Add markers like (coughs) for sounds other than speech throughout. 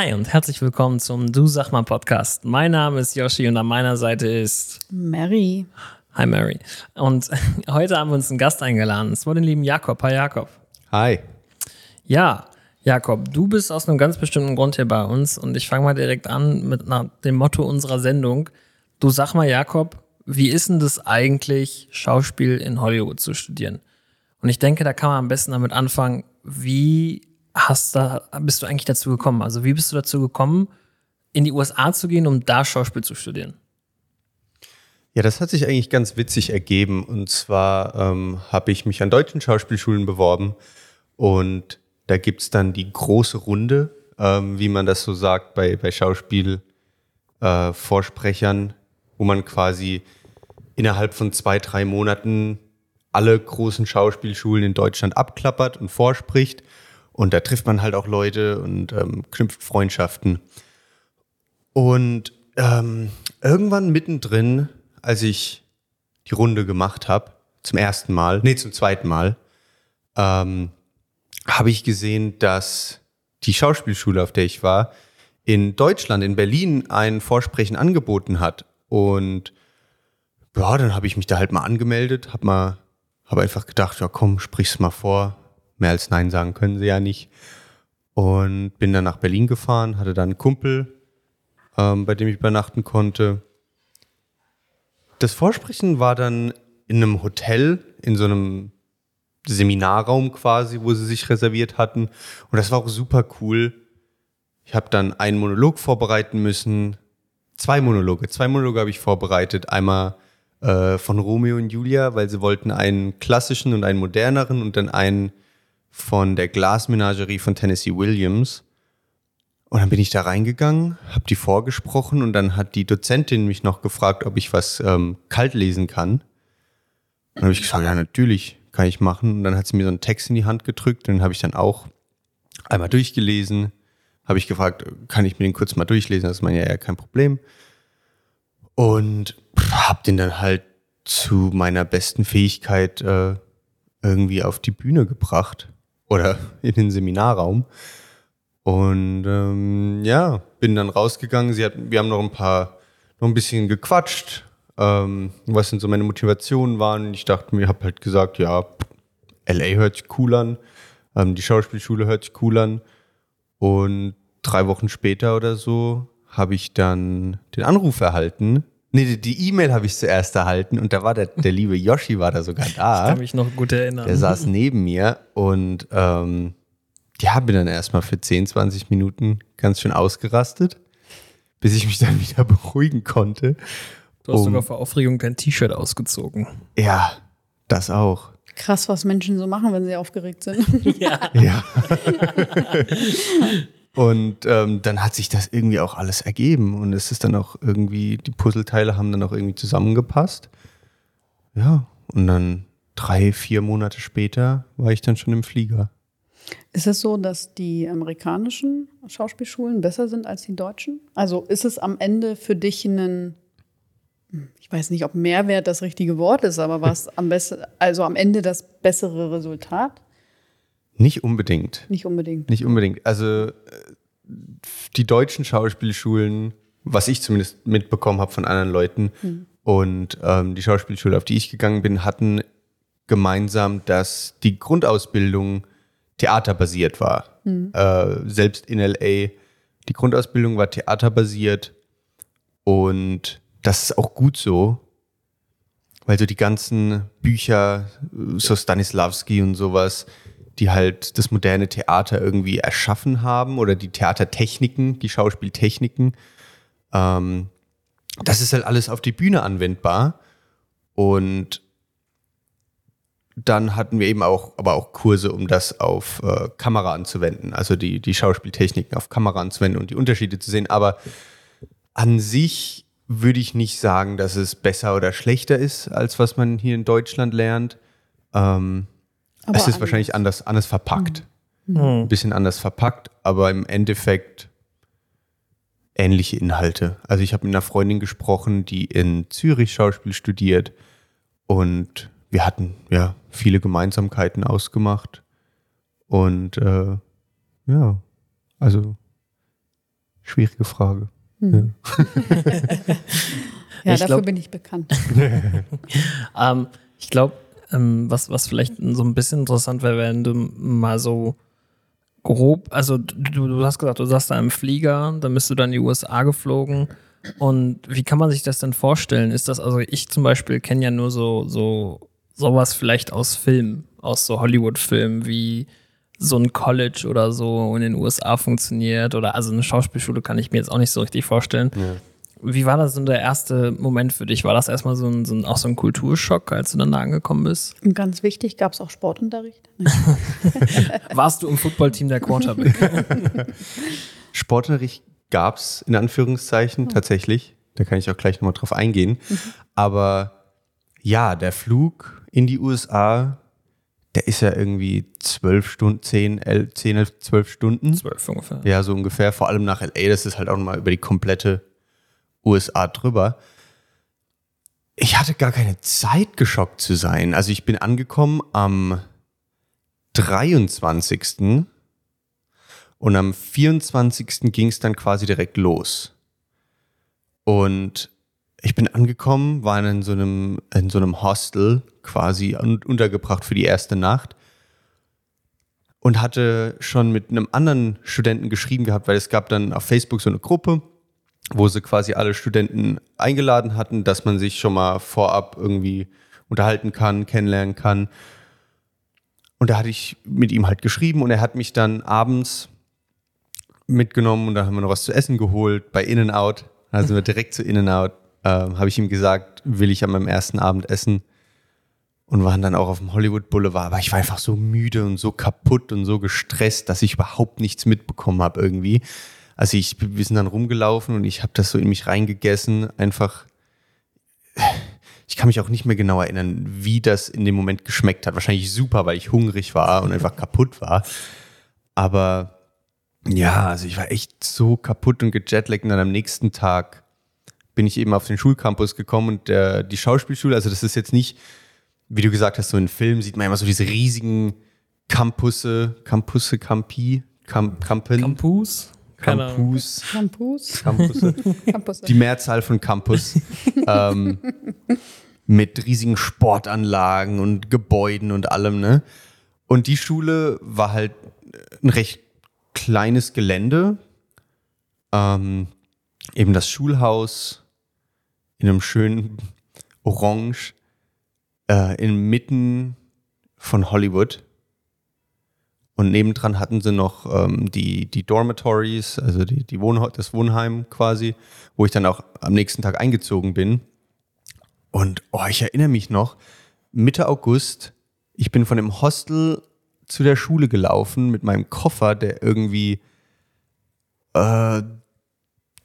Hi und herzlich willkommen zum Du Sag mal Podcast. Mein Name ist Yoshi und an meiner Seite ist Mary. Hi Mary. Und (laughs) heute haben wir uns einen Gast eingeladen. Es war den lieben Jakob. Hi Jakob. Hi. Ja, Jakob, du bist aus einem ganz bestimmten Grund hier bei uns und ich fange mal direkt an mit dem Motto unserer Sendung. Du sag mal, Jakob, wie ist denn das eigentlich, Schauspiel in Hollywood zu studieren? Und ich denke, da kann man am besten damit anfangen, wie hast da, bist du eigentlich dazu gekommen? Also wie bist du dazu gekommen, in die USA zu gehen, um da Schauspiel zu studieren? Ja, das hat sich eigentlich ganz witzig ergeben. Und zwar ähm, habe ich mich an deutschen Schauspielschulen beworben und da gibt es dann die große Runde, ähm, wie man das so sagt bei, bei Schauspielvorsprechern, äh, wo man quasi innerhalb von zwei, drei Monaten alle großen Schauspielschulen in Deutschland abklappert und vorspricht. Und da trifft man halt auch Leute und ähm, knüpft Freundschaften. Und ähm, irgendwann mittendrin, als ich die Runde gemacht habe, zum ersten Mal, nee, zum zweiten Mal, ähm, habe ich gesehen, dass die Schauspielschule, auf der ich war, in Deutschland, in Berlin, ein Vorsprechen angeboten hat. Und ja, dann habe ich mich da halt mal angemeldet, habe mal, habe einfach gedacht, ja komm, sprich's mal vor, Mehr als Nein sagen können sie ja nicht. Und bin dann nach Berlin gefahren, hatte dann einen Kumpel, ähm, bei dem ich übernachten konnte. Das Vorsprechen war dann in einem Hotel, in so einem Seminarraum quasi, wo sie sich reserviert hatten. Und das war auch super cool. Ich habe dann einen Monolog vorbereiten müssen. Zwei Monologe. Zwei Monologe habe ich vorbereitet. Einmal äh, von Romeo und Julia, weil sie wollten einen klassischen und einen moderneren und dann einen von der Glasmenagerie von Tennessee Williams. Und dann bin ich da reingegangen, habe die vorgesprochen und dann hat die Dozentin mich noch gefragt, ob ich was ähm, kalt lesen kann. Und dann habe ich gesagt, ja, natürlich kann ich machen. Und dann hat sie mir so einen Text in die Hand gedrückt, den habe ich dann auch einmal durchgelesen. Habe ich gefragt, kann ich mir den kurz mal durchlesen? Das ist man ja eher kein Problem. Und habe den dann halt zu meiner besten Fähigkeit äh, irgendwie auf die Bühne gebracht oder in den Seminarraum. Und ähm, ja, bin dann rausgegangen. Sie hat, wir haben noch ein paar, noch ein bisschen gequatscht, ähm, was denn so meine Motivationen waren. Ich dachte mir, habe halt gesagt, ja, LA hört sich cool an, ähm, die Schauspielschule hört sich cool an. Und drei Wochen später oder so habe ich dann den Anruf erhalten, Nee, die E-Mail habe ich zuerst erhalten und da war der, der liebe Yoshi war da sogar da. Ich kann mich noch gut erinnern. Der saß neben mir und ähm, die haben mir dann erstmal für 10, 20 Minuten ganz schön ausgerastet, bis ich mich dann (laughs) wieder beruhigen konnte. Du hast um, sogar vor Aufregung dein T-Shirt ausgezogen. Ja, das auch. Krass, was Menschen so machen, wenn sie aufgeregt sind. (laughs) Ja. ja. (laughs) Und ähm, dann hat sich das irgendwie auch alles ergeben und es ist dann auch irgendwie, die Puzzleteile haben dann auch irgendwie zusammengepasst. Ja, und dann drei, vier Monate später war ich dann schon im Flieger. Ist es so, dass die amerikanischen Schauspielschulen besser sind als die deutschen? Also ist es am Ende für dich ein, ich weiß nicht, ob Mehrwert das richtige Wort ist, aber was am besten, also am Ende das bessere Resultat? Nicht unbedingt. Nicht unbedingt. Nicht unbedingt. Also äh, die deutschen Schauspielschulen, was ich zumindest mitbekommen habe von anderen Leuten hm. und ähm, die Schauspielschule, auf die ich gegangen bin, hatten gemeinsam, dass die Grundausbildung theaterbasiert war. Hm. Äh, selbst in LA. Die Grundausbildung war theaterbasiert und das ist auch gut so, weil so die ganzen Bücher, so Stanislavski und sowas, die halt das moderne Theater irgendwie erschaffen haben oder die Theatertechniken, die Schauspieltechniken. Ähm, das ist halt alles auf die Bühne anwendbar. Und dann hatten wir eben auch, aber auch Kurse, um das auf äh, Kamera anzuwenden, also die, die Schauspieltechniken auf Kamera anzuwenden und die Unterschiede zu sehen. Aber an sich würde ich nicht sagen, dass es besser oder schlechter ist, als was man hier in Deutschland lernt. Ähm, aber es ist anders. wahrscheinlich anders, anders verpackt. Mhm. Ein bisschen anders verpackt, aber im Endeffekt ähnliche Inhalte. Also ich habe mit einer Freundin gesprochen, die in Zürich Schauspiel studiert und wir hatten ja viele Gemeinsamkeiten ausgemacht. Und äh, ja, also Schwierige Frage. (laughs) Ja, Ich dafür glaub- bin ich bekannt. (laughs) (laughs) Ähm, ich glaube, ähm, was, was vielleicht so ein bisschen interessant wäre, wenn du mal so grob, also du, du hast gesagt, du saßt da im Flieger, dann bist du dann in die USA geflogen. Und wie kann man sich das denn vorstellen? Ist das, also ich zum Beispiel kenne ja nur so, so sowas vielleicht aus Filmen, aus so Hollywood-Filmen, wie so ein College oder so in den USA funktioniert oder also eine Schauspielschule kann ich mir jetzt auch nicht so richtig vorstellen. Wie war das denn der erste Moment für dich? War das erstmal so ein, so ein, auch so ein Kulturschock, als du dann da angekommen bist? Und ganz wichtig, gab es auch Sportunterricht? (laughs) Nee. Warst du im Footballteam der Quarterback? (laughs) Sportunterricht gab es in Anführungszeichen tatsächlich. Da kann ich auch gleich nochmal drauf eingehen. Aber ja, der Flug in die USA, der ist ja irgendwie zwölf Stunden, zehn, elf, zehn, elf, zwölf Stunden. Zwölf ungefähr. Ja, so ungefähr. Vor allem nach LA, das ist halt auch nochmal über die komplette USA drüber. Ich hatte gar keine Zeit, geschockt zu sein. Also ich bin angekommen am 23. Und am 24. ging es dann quasi direkt los. Und ich bin angekommen, war in so einem, in so einem Hostel quasi un untergebracht für die erste Nacht und hatte schon mit einem anderen Studenten geschrieben gehabt, weil es gab dann auf Facebook so eine Gruppe, wo sie quasi alle Studenten eingeladen hatten, dass man sich schon mal vorab irgendwie unterhalten kann, kennenlernen kann. Und da hatte ich mit ihm halt geschrieben und er hat mich dann abends mitgenommen und da haben wir noch was zu essen geholt bei In-N-Out. Da sind wir direkt zu In-N-Out. Ähm, habe ich ihm gesagt, will ich an meinem ersten Abend essen und waren dann auch auf dem Hollywood Boulevard. Aber ich war einfach so müde und so kaputt und so gestresst, dass ich überhaupt nichts mitbekommen habe irgendwie. Also ich, wir sind dann rumgelaufen und ich habe das so in mich reingegessen. Einfach, ich kann mich auch nicht mehr genau erinnern, wie das in dem Moment geschmeckt hat. Wahrscheinlich super, weil ich hungrig war und einfach kaputt war. Aber ja, also ich war echt so kaputt und gejetlaggt und dann am nächsten Tag bin ich eben auf den Schulcampus gekommen und der, die Schauspielschule, also das ist jetzt nicht, wie du gesagt hast, so in Filmen sieht man immer so diese riesigen Campusse, Campusse, Campi, Camp, Campen, Campus? Campus, Campus. (laughs) Campus. die Mehrzahl von Campus, (laughs) ähm, mit riesigen Sportanlagen und Gebäuden und allem, ne? Und die Schule war halt ein recht kleines Gelände, ähm, eben das Schulhaus in einem schönen Orange, äh, inmitten von Hollywood. Und nebendran hatten sie noch ähm, die, die Dormitories, also die, die Wohn das Wohnheim quasi, wo ich dann auch am nächsten Tag eingezogen bin. Und oh, ich erinnere mich noch, Mitte August, ich bin von dem Hostel zu der Schule gelaufen mit meinem Koffer, der irgendwie äh,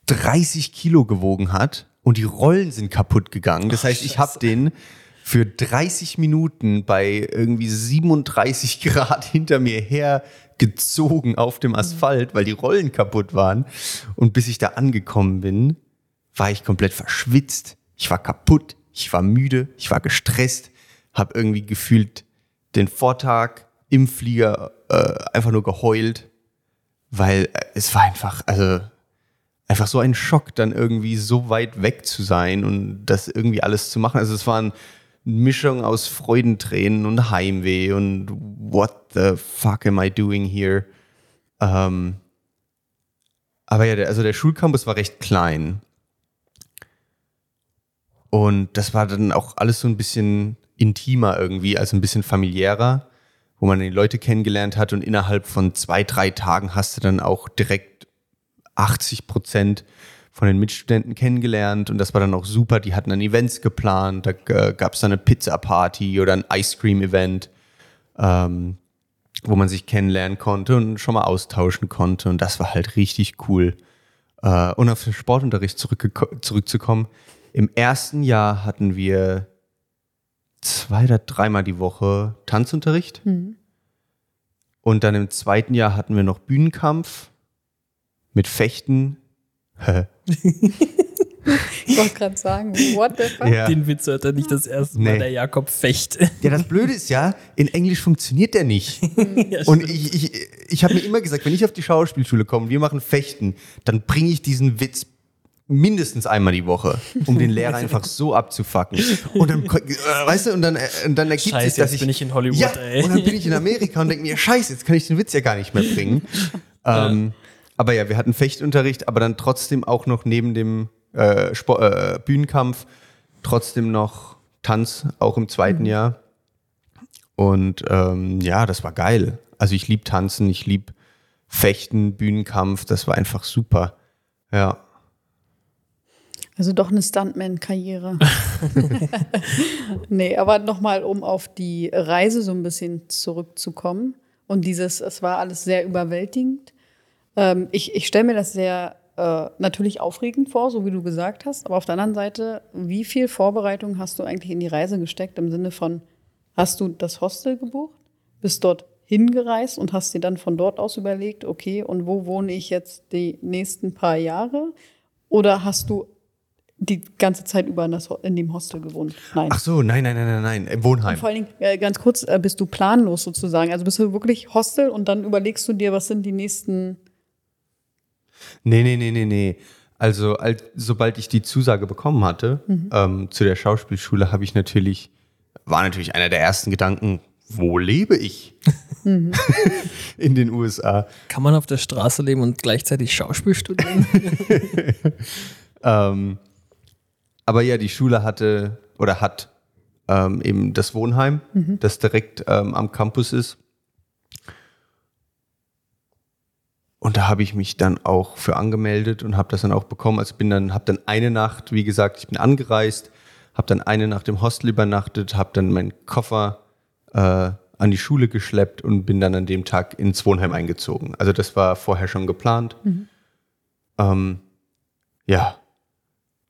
30 Kilo gewogen hat und die Rollen sind kaputt gegangen. Das heißt, ich habe den für 30 Minuten bei irgendwie 37 Grad (laughs) hinter mir her gezogen auf dem Asphalt, weil die Rollen kaputt waren. Und bis ich da angekommen bin, war ich komplett verschwitzt. Ich war kaputt, ich war müde, ich war gestresst, habe irgendwie gefühlt den Vortag im Flieger äh, einfach nur geheult, weil es war einfach, also einfach so ein Schock, dann irgendwie so weit weg zu sein und das irgendwie alles zu machen. Also es war eine Mischung aus Freudentränen und Heimweh und what the fuck am I doing here? Ähm, aber ja, also der Schulcampus war recht klein. Und das war dann auch alles so ein bisschen intimer irgendwie, also ein bisschen familiärer, wo man die Leute kennengelernt hat und innerhalb von zwei, drei Tagen hast du dann auch direkt 80 Prozent von den Mitstudenten kennengelernt und das war dann auch super. Die hatten dann Events geplant, da äh, gab es dann eine Pizza-Party oder ein Ice Cream-Event, ähm, wo man sich kennenlernen konnte und schon mal austauschen konnte und das war halt richtig cool. Äh, und auf den Sportunterricht zurückzukommen. Im ersten Jahr hatten wir zwei oder dreimal die Woche Tanzunterricht. Und dann im zweiten Jahr hatten wir noch Bühnenkampf mit Fechten. (laughs) Ich wollte gerade sagen, what the fuck? Ja. Den Witz hört er nicht das erste Mal, Nee. der Jakob Fecht. Ja, das Blöde ist ja, in Englisch funktioniert der nicht. (laughs) und ich, ich, ich habe mir immer gesagt, wenn ich auf die Schauspielschule komme und wir machen Fechten, dann bringe ich diesen Witz mindestens einmal die Woche, um den Lehrer einfach so abzufacken. Und dann, äh, weißt du, und dann, äh, und dann ergibt Scheiße, sich, dass jetzt ich, bin ich in Hollywood, ja, ey. Und dann bin ich in Amerika und denke mir, scheiße, jetzt kann ich den Witz ja gar nicht mehr bringen. Ähm, aber ja, wir hatten Fechtunterricht, aber dann trotzdem auch noch neben dem äh, Sport, äh, Bühnenkampf trotzdem noch Tanz, auch im zweiten Jahr. Und ähm, ja, das war geil. Also ich lieb Tanzen, ich lieb Fechten, Bühnenkampf, das war einfach super. Ja. Also doch eine Stuntman-Karriere. (laughs) (laughs) nee, aber nochmal, um auf die Reise so ein bisschen zurückzukommen. Und dieses, es war alles sehr überwältigend. Ähm, ich ich stelle mir das sehr äh, natürlich aufregend vor, so wie du gesagt hast. Aber auf der anderen Seite, wie viel Vorbereitung hast du eigentlich in die Reise gesteckt? Im Sinne von, hast du das Hostel gebucht? Bist dort hingereist und hast dir dann von dort aus überlegt, okay, und wo wohne ich jetzt die nächsten paar Jahre? Oder hast du die ganze Zeit über in, dem Hostel gewohnt? Nein. Ach so, nein, nein, nein, nein, nein, im Wohnheim. Vor allen Dingen, äh, ganz kurz, äh, bist du planlos sozusagen? Also bist du wirklich Hostel und dann überlegst du dir, was sind die nächsten. Nee, nee, nee, nee, nee. Also, als, sobald ich die Zusage bekommen hatte ähm, zu der Schauspielschule, habe ich natürlich, war natürlich einer der ersten Gedanken, wo lebe ich? (laughs) In den USA. Kann man auf der Straße leben und gleichzeitig Schauspiel studieren? (laughs) Ähm, aber ja, die Schule hatte oder hat ähm, eben das Wohnheim, das direkt ähm, am Campus ist. Und da habe ich mich dann auch für angemeldet und habe das dann auch bekommen. Also bin dann, habe dann eine Nacht, wie gesagt, ich bin angereist, habe dann eine Nacht im Hostel übernachtet, habe dann meinen Koffer äh, an die Schule geschleppt und bin dann an dem Tag ins Wohnheim eingezogen. Also das war vorher schon geplant. Ähm, ja,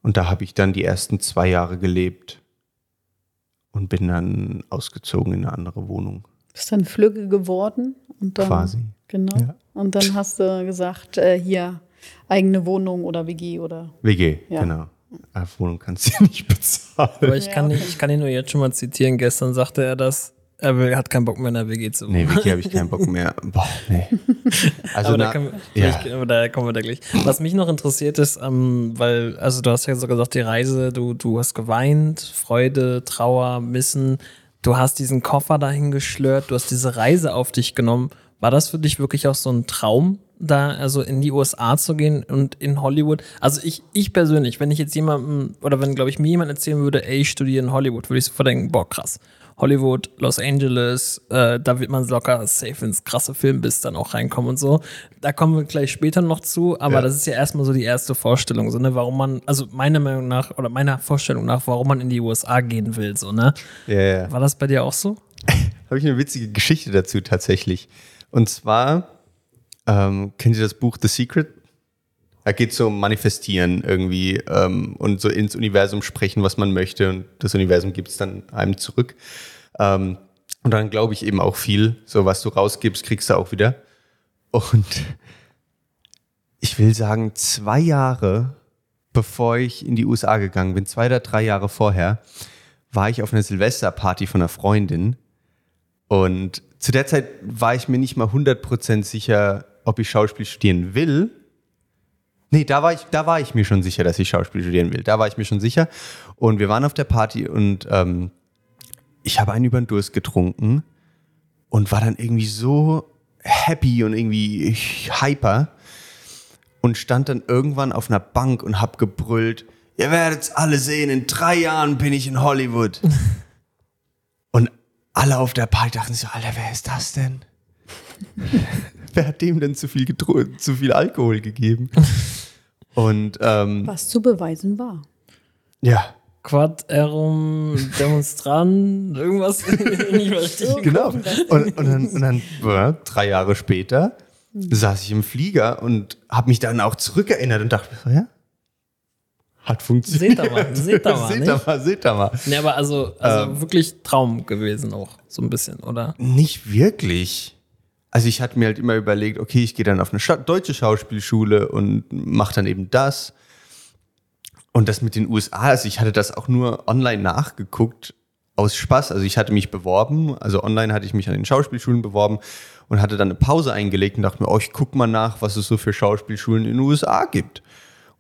und da habe ich dann die ersten zwei Jahre gelebt und bin dann ausgezogen in eine andere Wohnung. Bist dann Flügge geworden und dann. Quasi. Genau. Ja. Und dann hast du gesagt, äh, hier eigene Wohnung oder WG oder. WG, Ja. genau. Eine Wohnung kannst du nicht bezahlen. Aber ich Ja, kann, nicht, ich kann ihn nur jetzt schon mal zitieren. Gestern sagte er das. Er will, hat keinen Bock mehr in der WG zu wohnen. Nee, WG habe ich keinen Bock mehr. Boah, nee. (laughs) Also aber, da na, können wir, ja. vielleicht, aber da kommen wir da gleich. Was mich noch interessiert ist, ähm, weil, also du hast ja so gesagt, die Reise, du, du hast geweint, Freude, Trauer, Missen. Du hast diesen Koffer dahin geschlört, du hast diese Reise auf dich genommen. War das für dich wirklich auch so ein Traum, da also in die USA zu gehen und in Hollywood? Also ich, ich persönlich, wenn ich jetzt jemandem, oder wenn, glaube ich, mir jemand erzählen würde, ey, ich studiere in Hollywood, würde ich sofort denken, boah, krass. Hollywood, Los Angeles, äh, da wird man locker safe ins krasse Filmbiss dann auch reinkommen und so. Da kommen wir gleich später noch zu, aber Ja. das ist ja erstmal so die erste Vorstellung, so, ne, warum man, also meiner Meinung nach, oder meiner Vorstellung nach, warum man in die USA gehen will, so, ne? Ja, ja. War das bei dir auch so? (laughs) habe ich eine witzige Geschichte dazu tatsächlich. Und zwar, ähm, kennen Sie das Buch The Secret? Da geht es so um Manifestieren irgendwie ähm, und so ins Universum sprechen, was man möchte. Und das Universum gibt es dann einem zurück. Ähm, und dann glaube ich eben auch viel, so was du rausgibst, kriegst du auch wieder. Und ich will sagen, zwei Jahre bevor ich in die USA gegangen bin, zwei oder drei Jahre vorher, war ich auf einer Silvesterparty von einer Freundin. Und zu der Zeit war ich mir nicht mal 100% sicher, ob ich Schauspiel studieren will. Nee, da war, ich, da war ich mir schon sicher, dass ich Schauspiel studieren will. Da war ich mir schon sicher. Und wir waren auf der Party und ähm, ich habe einen über den Durst getrunken und war dann irgendwie so happy und irgendwie hyper und stand dann irgendwann auf einer Bank und hab gebrüllt, ihr werdet's alle sehen, in drei Jahren bin ich in Hollywood. (laughs) alle auf der Party dachten so, Alter, wer ist das denn? (laughs) wer hat dem denn zu viel, zu viel Alkohol gegeben? Und ähm, Was zu beweisen war. ja, Quad, Erum, Demonstrant, irgendwas (laughs) nicht mehr richtig. genau. Und, und dann, und dann ja, drei Jahre später saß ich im Flieger und habe mich dann auch zurückerinnert und dachte, ja, hat funktioniert. Seht da mal, seht da mal, (laughs) seht da mal, seht da mal. Nee, aber also, also Ähm. wirklich Traum gewesen auch, so ein bisschen, oder? Nicht wirklich. Also ich hatte mir halt immer überlegt, okay, ich gehe dann auf eine Scha deutsche Schauspielschule und mache dann eben das. und das mit den USA, also ich hatte das auch nur online nachgeguckt aus Spaß. Also ich hatte mich beworben, also online hatte ich mich an den Schauspielschulen beworben und hatte dann eine Pause eingelegt und dachte mir, oh, ich guck mal nach, was es so für Schauspielschulen in den USA gibt.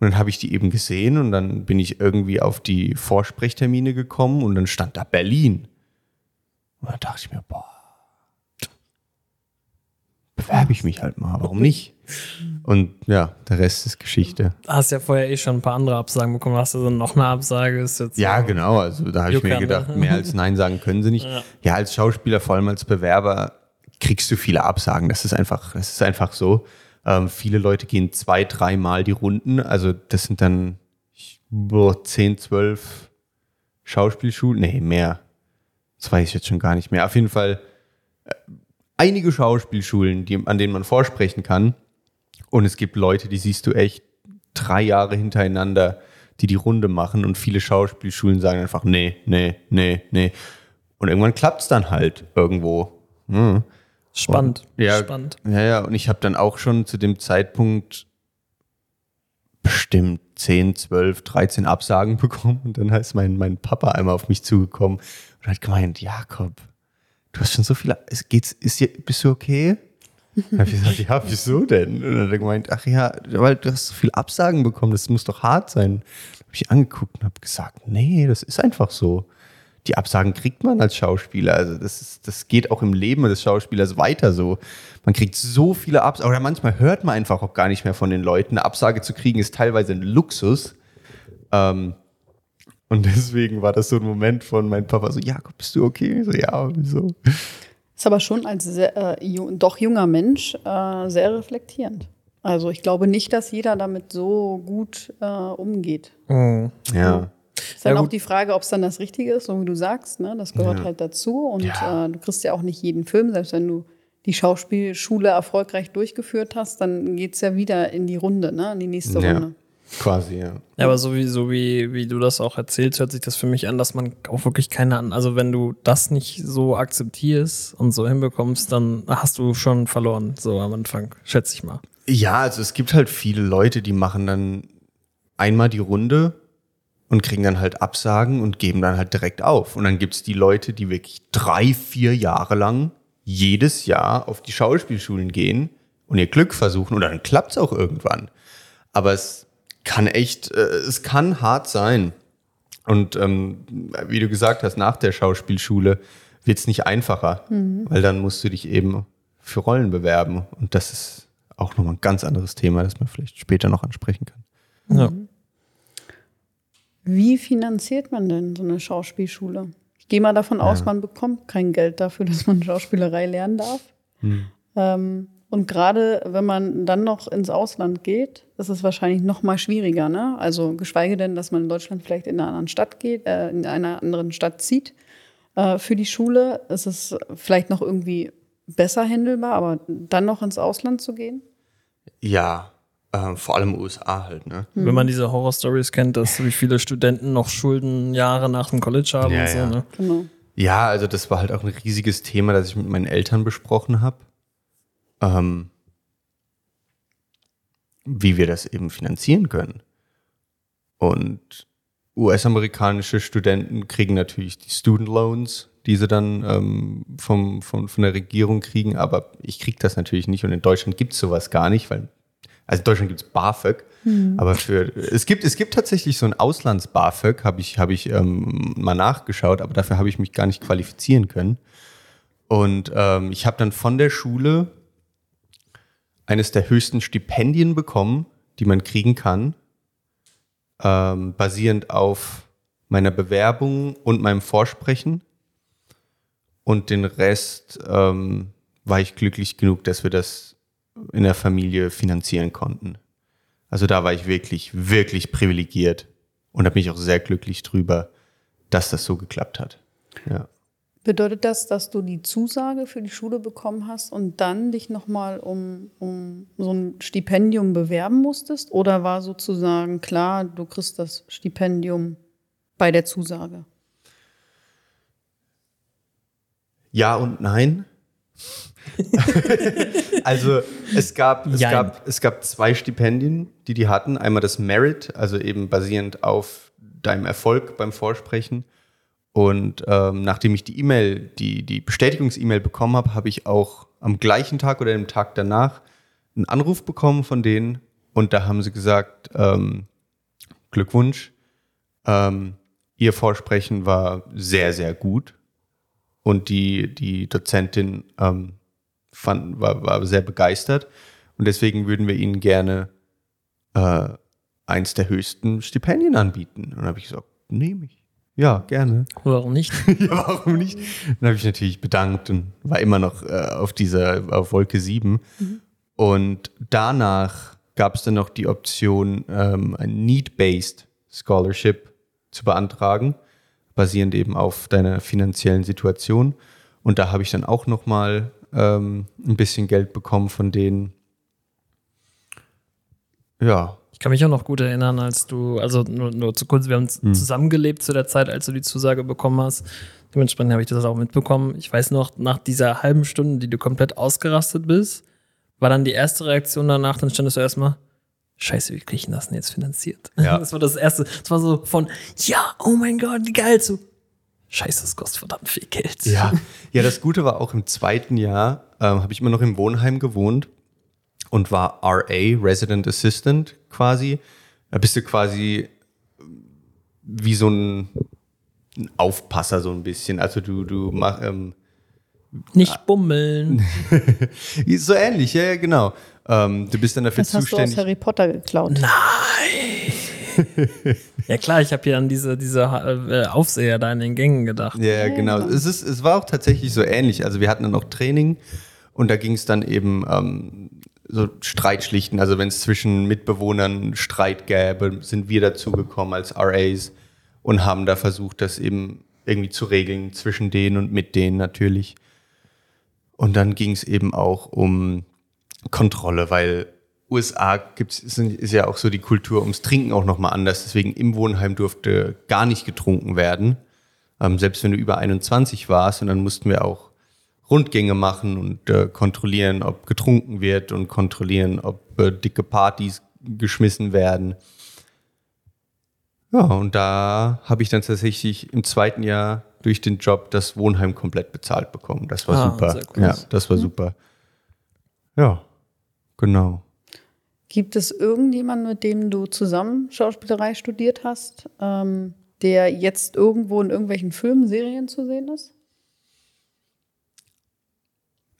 Und dann habe ich die eben gesehen und dann bin ich irgendwie auf die Vorsprechtermine gekommen und dann stand da Berlin. Und dann dachte ich mir, boah, bewerbe ich mich halt mal, warum nicht? Und ja, der Rest ist Geschichte. Hast ja vorher eh schon ein paar andere Absagen bekommen. Hast du dann noch eine Absage? Ist jetzt Ja, genau. Also da habe ich mir Juckern, gedacht, ne? mehr als Nein sagen können sie nicht. Ja. Ja. als Schauspieler, vor allem als Bewerber, kriegst du viele Absagen. Das ist einfach, das ist einfach so. Ähm, viele Leute gehen zwei, dreimal die Runden. Also das sind dann boah, 10, 12 Schauspielschulen. Nee, mehr. Das weiß ich jetzt schon gar nicht mehr. Auf jeden Fall äh, einige Schauspielschulen, die, an denen man vorsprechen kann. Und es gibt Leute, die siehst du echt drei Jahre hintereinander, die die Runde machen. Und viele Schauspielschulen sagen einfach, nee, nee, nee, nee. Und irgendwann klappt es dann halt irgendwo. Hm. Spannend. Ja, Spannend. Ja, ja, und ich habe dann auch schon zu dem Zeitpunkt bestimmt 10, 12, 13 Absagen (laughs) bekommen. Und dann ist mein, mein Papa einmal auf mich zugekommen und hat gemeint, Jakob, du hast schon so viele, es geht's, ist bist du okay? Dann habe ich gesagt, ja, wieso denn? Und dann hat er gemeint, ach ja, weil du hast so viele Absagen bekommen, das muss doch hart sein. Habe ich angeguckt und habe gesagt, nee, das ist einfach so. Die Absagen kriegt man als Schauspieler. Also das, ist, das geht auch im Leben des Schauspielers weiter so. Man kriegt so viele Absagen, oder manchmal hört man einfach auch gar nicht mehr von den Leuten. Eine Absage zu kriegen ist teilweise ein Luxus. Ähm, und deswegen war das so ein Moment von meinem Papa so, Jakob, bist du okay? Ich So, ja, wieso? Ist aber schon als sehr, äh, ju doch junger Mensch äh, sehr reflektierend. Also ich glaube nicht, dass jeder damit so gut äh, umgeht. Mhm. Ja. Ist dann Ja, auch die Frage, ob es dann das Richtige ist, so wie du sagst. Ne? Das gehört Ja. halt dazu. Und Ja. äh, du kriegst ja auch nicht jeden Film, selbst wenn du die Schauspielschule erfolgreich durchgeführt hast, dann geht's ja wieder in die Runde, ne? in die nächste Ja. Runde. Quasi, ja. Ja, aber so wie, so wie, wie du das auch erzählst, hört sich das für mich an, dass man auch wirklich keine an. Also wenn du das nicht so akzeptierst und so hinbekommst, dann hast du schon verloren, so am Anfang, schätze ich mal. Ja, also es gibt halt viele Leute, die machen dann einmal die Runde und kriegen dann halt Absagen und geben dann halt direkt auf. Und dann gibt's die Leute, die wirklich drei, vier Jahre lang jedes Jahr auf die Schauspielschulen gehen und ihr Glück versuchen und dann klappt's auch irgendwann. Aber es kann echt, äh, es kann hart sein. Und ähm, wie du gesagt hast, nach der Schauspielschule wird's nicht einfacher, weil dann musst du dich eben für Rollen bewerben. Und das ist auch nochmal ein ganz anderes Thema, das man vielleicht später noch ansprechen kann. Ja. Wie finanziert man denn so eine Schauspielschule? Ich gehe mal davon aus, man bekommt kein Geld dafür, (laughs) dass man Schauspielerei lernen darf. Ähm, und gerade wenn man dann noch ins Ausland geht, ist es wahrscheinlich noch mal schwieriger. Ne? Also geschweige denn, dass man in Deutschland vielleicht in einer anderen Stadt geht, äh, in einer anderen Stadt zieht. Äh, für die Schule ist es vielleicht noch irgendwie besser handelbar, aber dann noch ins Ausland zu gehen? Ja, äh, vor allem USA halt, ne? Wenn man diese Horror-Stories kennt, dass wie viele Studenten noch Schulden Jahre nach dem College haben Ja, und so, ja. ne? Genau. Ja, also das war halt auch ein riesiges Thema, das ich mit meinen Eltern besprochen habe. Ähm, wie wir das eben finanzieren können. Und US-amerikanische Studenten kriegen natürlich die Student Loans, die sie dann ähm, vom, vom, von der Regierung kriegen, aber ich kriege das natürlich nicht und in Deutschland gibt es sowas gar nicht, weil also in Deutschland gibt es BAföG, aber für es gibt es gibt tatsächlich so ein Auslands-BAföG, habe ich habe ich ähm, mal nachgeschaut, aber dafür habe ich mich gar nicht qualifizieren können. Und ähm, ich habe dann von der Schule eines der höchsten Stipendien bekommen, die man kriegen kann, ähm, basierend auf meiner Bewerbung und meinem Vorsprechen. Und den Rest ähm, war ich glücklich genug, dass wir das in der Familie finanzieren konnten. Also da war ich wirklich, wirklich privilegiert und da bin ich auch sehr glücklich drüber, dass das so geklappt hat. Ja. Bedeutet das, dass du die Zusage für die Schule bekommen hast und dann dich nochmal um, um so ein Stipendium bewerben musstest? Oder war sozusagen klar, du kriegst das Stipendium bei der Zusage? Ja und nein. (laughs) Also es gab, es, Jein. gab, es gab zwei Stipendien, die die hatten. Einmal das Merit, also eben basierend auf deinem Erfolg beim Vorsprechen. Und ähm, nachdem ich die E-Mail, die, die Bestätigungs-E-Mail bekommen habe, habe ich auch am gleichen Tag oder dem Tag danach einen Anruf bekommen von denen. Und da haben sie gesagt, ähm, Glückwunsch, ähm, ihr Vorsprechen war sehr, sehr gut. Und die, die Dozentin ähm, fand, war, war sehr begeistert. Und deswegen würden wir ihnen gerne äh, eins der höchsten Stipendien anbieten. Und dann habe ich gesagt, nehme ich. Ja, gerne. Warum nicht? (laughs) ja, warum nicht? Dann habe ich natürlich bedankt und war immer noch äh, auf dieser auf Wolke 7. Und danach gab es dann noch die Option, ähm, ein Need-Based Scholarship zu beantragen, basierend eben auf deiner finanziellen Situation. Und da habe ich dann auch noch mal ähm, ein bisschen Geld bekommen von denen. Ja, Ich kann mich auch noch gut erinnern, als du, also nur, nur zu kurz, wir haben zusammengelebt zu der Zeit, als du die Zusage bekommen hast. Dementsprechend habe ich das auch mitbekommen. Ich weiß noch, nach dieser halben Stunde, die du komplett ausgerastet bist, war dann die erste Reaktion danach, dann standest du erstmal, Scheiße, wie kriege ich denn das denn jetzt finanziert? Ja. (laughs) Das war das erste. Das war so von, ja, oh mein Gott, wie geil, zu, Scheiße, das kostet verdammt viel Geld. Ja, (laughs) ja, das Gute war auch im zweiten Jahr, ähm, habe ich immer noch im Wohnheim gewohnt und war RA, Resident Assistant quasi. Da bist du quasi wie so ein, ein Aufpasser so ein bisschen. Also du, du mach, ähm, Nicht bummeln. (laughs) so ähnlich, ja, ja genau. Ähm, du bist dann dafür Das hast du aus zuständig. Harry Potter geklaut. (laughs) Ja klar, ich habe hier an diese, diese äh, Aufseher da in den Gängen gedacht. Ja, ja, genau. Es, ist, es war auch tatsächlich so ähnlich. Also wir hatten dann auch Training und da ging es dann eben ähm, so Streitschlichten. Also wenn es zwischen Mitbewohnern Streit gäbe, sind wir dazugekommen als RAs und haben da versucht, das eben irgendwie zu regeln zwischen denen und mit denen natürlich. Und dann ging es eben auch um Kontrolle, weil USA gibt's, ist, ist ja auch so die Kultur ums Trinken auch nochmal anders. Deswegen im Wohnheim durfte gar nicht getrunken werden. Ähm, selbst wenn du über 21 warst und dann mussten wir auch Rundgänge machen und äh, kontrollieren, ob getrunken wird und kontrollieren, ob äh, dicke Partys geschmissen werden. Ja, und da habe ich dann tatsächlich im zweiten Jahr durch den Job das Wohnheim komplett bezahlt bekommen. Das war Ah, super. Ja, das war super. Ja, genau. Gibt es irgendjemanden, mit dem du zusammen Schauspielerei studiert hast, ähm, der jetzt irgendwo in irgendwelchen Filmen, Serien zu sehen ist?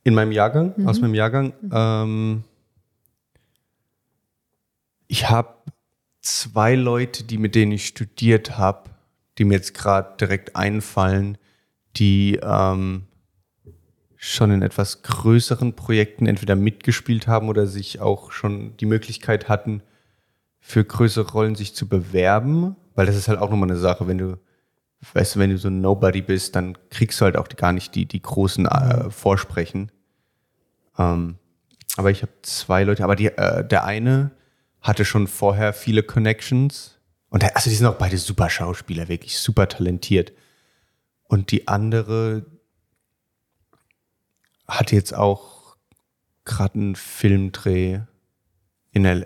In meinem Jahrgang, aus meinem Jahrgang, ähm, ich habe zwei Leute, die mit denen ich studiert habe, die mir jetzt gerade direkt einfallen, die ähm, schon in etwas größeren Projekten entweder mitgespielt haben oder sich auch schon die Möglichkeit hatten, für größere Rollen sich zu bewerben, weil das ist halt auch nochmal eine Sache, wenn du, weißt du, wenn du so ein Nobody bist, dann kriegst du halt auch gar nicht die, die großen äh, Vorsprechen. Ähm, aber ich habe zwei Leute, aber die, äh, der eine hatte schon vorher viele Connections und der, also die sind auch beide super Schauspieler, wirklich super talentiert. Und die andere hatte jetzt auch gerade einen Filmdreh in LA.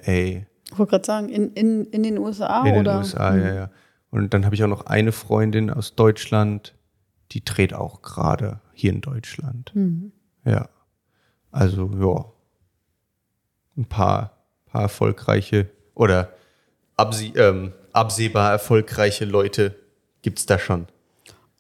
Ich wollte gerade sagen, in, in, in den USA In den oder? USA, ja, ja. Und dann habe ich auch noch eine Freundin aus Deutschland, die dreht auch gerade hier in Deutschland. Ja. Also, ja. Ein paar, paar erfolgreiche oder absie ähm, absehbar erfolgreiche Leute gibt's da schon.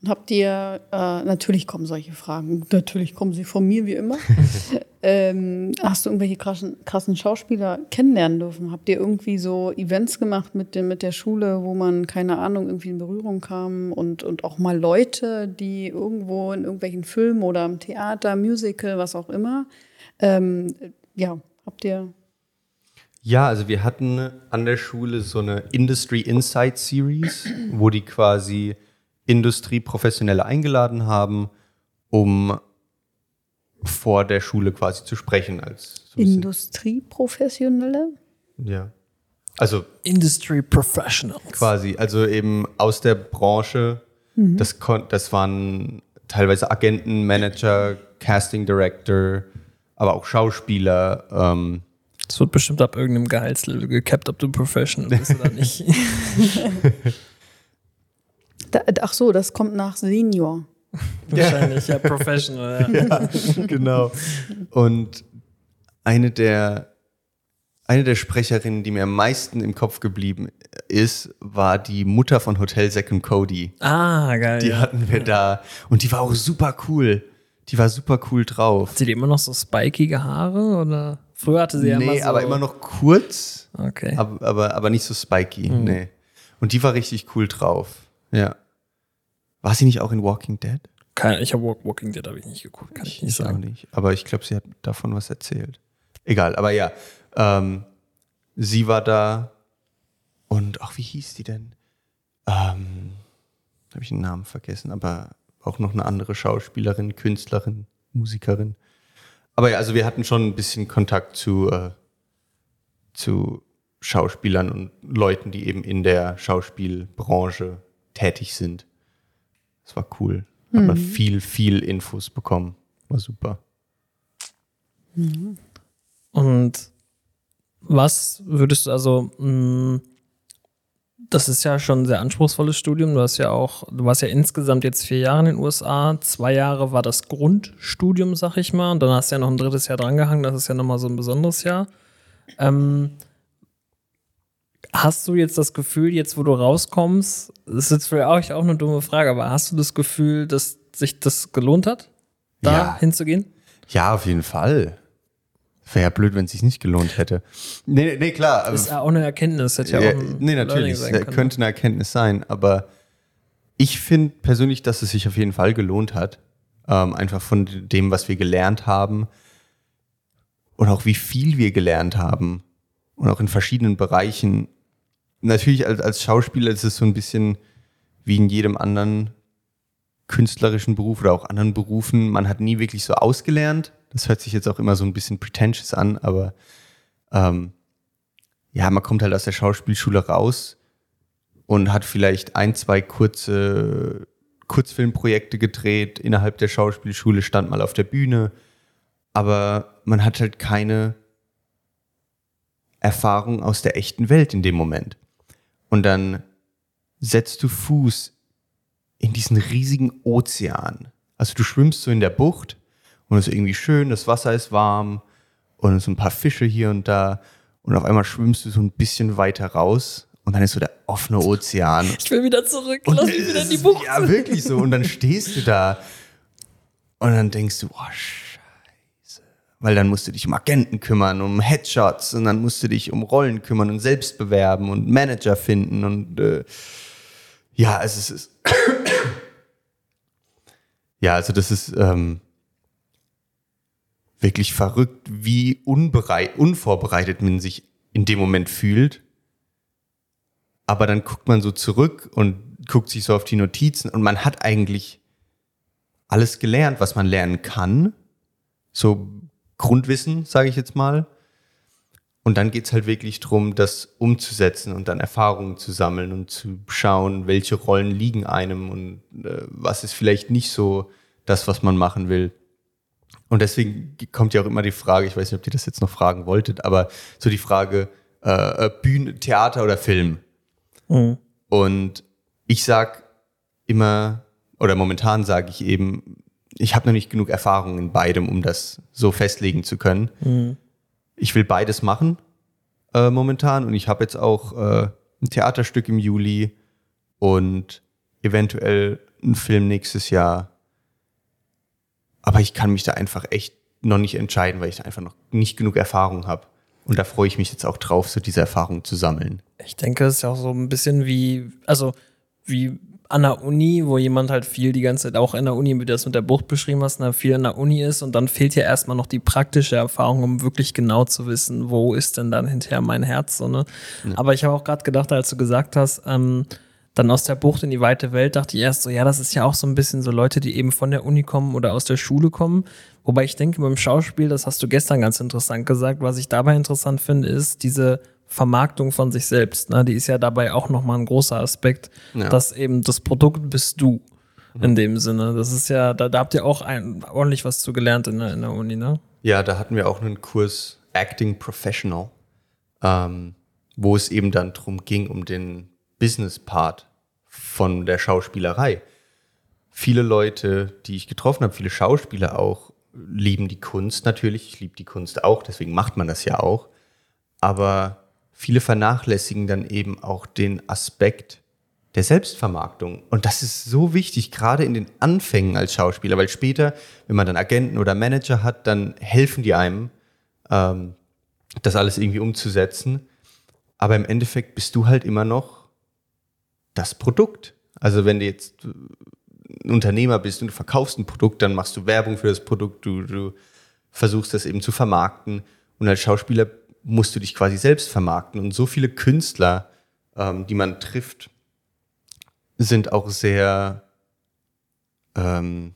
Und Habt ihr, äh, natürlich kommen solche Fragen, natürlich kommen sie von mir wie immer. (laughs) ähm, hast du irgendwelche krassen, krassen Schauspieler kennenlernen dürfen? Habt ihr irgendwie so Events gemacht mit, dem, mit der Schule, wo man, keine Ahnung, irgendwie in Berührung kam und, und auch mal Leute, die irgendwo in irgendwelchen Filmen oder im Theater, Musical, was auch immer? Ähm, ja, habt ihr. Ja, also wir hatten an der Schule so eine Industry Insight Series, wo die quasi Industrieprofessionelle eingeladen haben, um vor der Schule quasi zu sprechen. Als so Industrieprofessionelle? ja. Also Industry Professionals. quasi, also eben aus der Branche. Das, kon das waren teilweise Agenten, Manager, Casting Director, aber auch Schauspieler. Ähm, Es wird bestimmt ab irgendeinem Gehaltslevel gecapped, ob du Professional bist oder nicht. (laughs) (laughs) (laughs) Da, ach so, das kommt nach Senior. (laughs) Wahrscheinlich, ja, Professional. (laughs) Ja. genau. Und eine der, eine der Sprecherinnen, die mir am meisten im Kopf geblieben ist, war die Mutter von Hotel und Cody. Ah, geil. Die ja. hatten wir da. Und die war auch super cool. Die war super cool drauf. Hat sie die immer noch so spikige Haare oder? Früher hatte sie ja nee, immer so. aber immer noch kurz, Okay. aber, aber, aber nicht so spiky. Mhm. Nee. Und die war richtig cool drauf. Ja. War sie nicht auch in Walking Dead? Kein, ich habe Walk, Walking Dead habe ich nicht geguckt, kann ich nicht auch sagen. nicht. Aber ich glaube, sie hat davon was erzählt. Egal, aber ja. Ähm, sie war da. Und ach, wie hieß die denn? Ähm, Habe ich den Namen vergessen, aber auch noch eine andere Schauspielerin, Künstlerin, Musikerin. Aber ja, also wir hatten schon ein bisschen Kontakt zu, äh, zu Schauspielern und Leuten, die eben in der Schauspielbranche tätig sind. Das war cool. Hat man viel, viel Infos bekommen. War super. Und was würdest du also, mh, das ist ja schon ein sehr anspruchsvolles Studium. Du hast ja auch, du warst ja insgesamt jetzt vier Jahre in den USA. Zwei Jahre war das Grundstudium, sag ich mal. Und dann hast du ja noch ein drittes Jahr drangehangen. Das ist ja nochmal so ein besonderes Jahr. Ähm, hast du jetzt das Gefühl, jetzt wo du rauskommst, das ist jetzt für euch auch eine dumme Frage, aber hast du das Gefühl, dass sich das gelohnt hat, da Ja. hinzugehen? Ja, auf jeden Fall. Wäre ja blöd, wenn es sich nicht gelohnt hätte. Nee, nee, klar. aber- Ist ja auch eine Erkenntnis. Hätte ja, ja, auch nee, natürlich. könnte eine Erkenntnis sein, aber ich finde persönlich, dass es sich auf jeden Fall gelohnt hat. Ähm, einfach von dem, was wir gelernt haben und auch wie viel wir gelernt haben und auch in verschiedenen Bereichen. Natürlich als, als Schauspieler ist es so ein bisschen wie in jedem anderen künstlerischen Beruf oder auch anderen Berufen. Man hat nie wirklich so ausgelernt. Das hört sich jetzt auch immer so ein bisschen pretentious an, aber ähm, ja, man kommt halt aus der Schauspielschule raus und hat vielleicht ein, zwei kurze Kurzfilmprojekte gedreht innerhalb der Schauspielschule, stand mal auf der Bühne, aber man hat halt keine Erfahrung aus der echten Welt in dem Moment. Und dann setzt du Fuß in diesen riesigen Ozean. Also du schwimmst so in der Bucht und es ist irgendwie schön, das Wasser ist warm und so ein paar Fische hier und da und auf einmal schwimmst du so ein bisschen weiter raus und dann ist so der offene Ozean. Ich will wieder zurück. Lass mich wieder in die Bucht. Ja, wirklich so. Und dann stehst du da und dann denkst du, oh. Weil dann musst du dich um Agenten kümmern, um Headshots und dann musst du dich um Rollen kümmern und selbst bewerben und Manager finden und äh, ja, es ist (coughs) ja, also das ist ähm, wirklich verrückt, wie unbereit, unvorbereitet man sich in dem Moment fühlt. Aber dann guckt man so zurück und guckt sich so auf die Notizen und man hat eigentlich alles gelernt, was man lernen kann. So Grundwissen, sage ich jetzt mal. Und dann geht's halt wirklich drum, das umzusetzen und dann Erfahrungen zu sammeln und zu schauen, welche Rollen liegen einem und äh, was ist vielleicht nicht so das, was man machen will. Und deswegen kommt ja auch immer die Frage, ich weiß nicht, ob ihr das jetzt noch fragen wolltet, aber so die Frage, äh, äh, Bühne, Theater oder Film. Mhm. Und ich sag immer, oder momentan sage ich eben, ich habe noch nicht genug Erfahrung in beidem, um das so festlegen zu können. Ich will beides machen äh, momentan und ich habe jetzt auch äh, ein Theaterstück im Juli und eventuell einen Film nächstes Jahr. Aber ich kann mich da einfach echt noch nicht entscheiden, weil ich da einfach noch nicht genug Erfahrung habe. Und da freue ich mich jetzt auch drauf, so diese Erfahrung zu sammeln. Ich denke, es ist ja auch so ein bisschen wie, also wie an der Uni, wo jemand halt viel die ganze Zeit, auch in der Uni, wie du das mit der Bucht beschrieben hast, ne, viel in der Uni ist und dann fehlt ja erstmal noch die praktische Erfahrung, um wirklich genau zu wissen, wo ist denn dann hinterher mein Herz, so, ne? Aber ich habe auch gerade gedacht, als du gesagt hast, ähm, dann aus der Bucht in die weite Welt, dachte ich erst so, ja, das ist ja auch so ein bisschen so Leute, die eben von der Uni kommen oder aus der Schule kommen. Wobei ich denke, beim Schauspiel, das hast du gestern ganz interessant gesagt, was ich dabei interessant finde, ist diese Vermarktung von sich selbst. Ne? Die ist ja dabei auch nochmal ein großer Aspekt, Ja. dass eben das Produkt bist du. In dem Sinne. Das ist ja, da, da habt ihr auch ein, ordentlich was zu gelernt in der, in der Uni, ne? Ja, da hatten wir auch einen Kurs Acting Professional, ähm, wo es eben dann drum ging, um den Business-Part von der Schauspielerei. Viele Leute, die ich getroffen habe, viele Schauspieler auch, lieben die Kunst natürlich. Ich liebe die Kunst auch, deswegen macht man das ja auch. Aber viele vernachlässigen dann eben auch den Aspekt der Selbstvermarktung. Und das ist so wichtig, gerade in den Anfängen als Schauspieler, weil später, wenn man dann Agenten oder Manager hat, dann helfen die einem, ähm, das alles irgendwie umzusetzen. Aber im Endeffekt bist du halt immer noch das Produkt. Also wenn du jetzt ein Unternehmer bist und du verkaufst ein Produkt, dann machst du Werbung für das Produkt, du, du versuchst das eben zu vermarkten. Und als Schauspieler musst du dich quasi selbst vermarkten. Und so viele Künstler, ähm, die man trifft, sind auch sehr, ähm,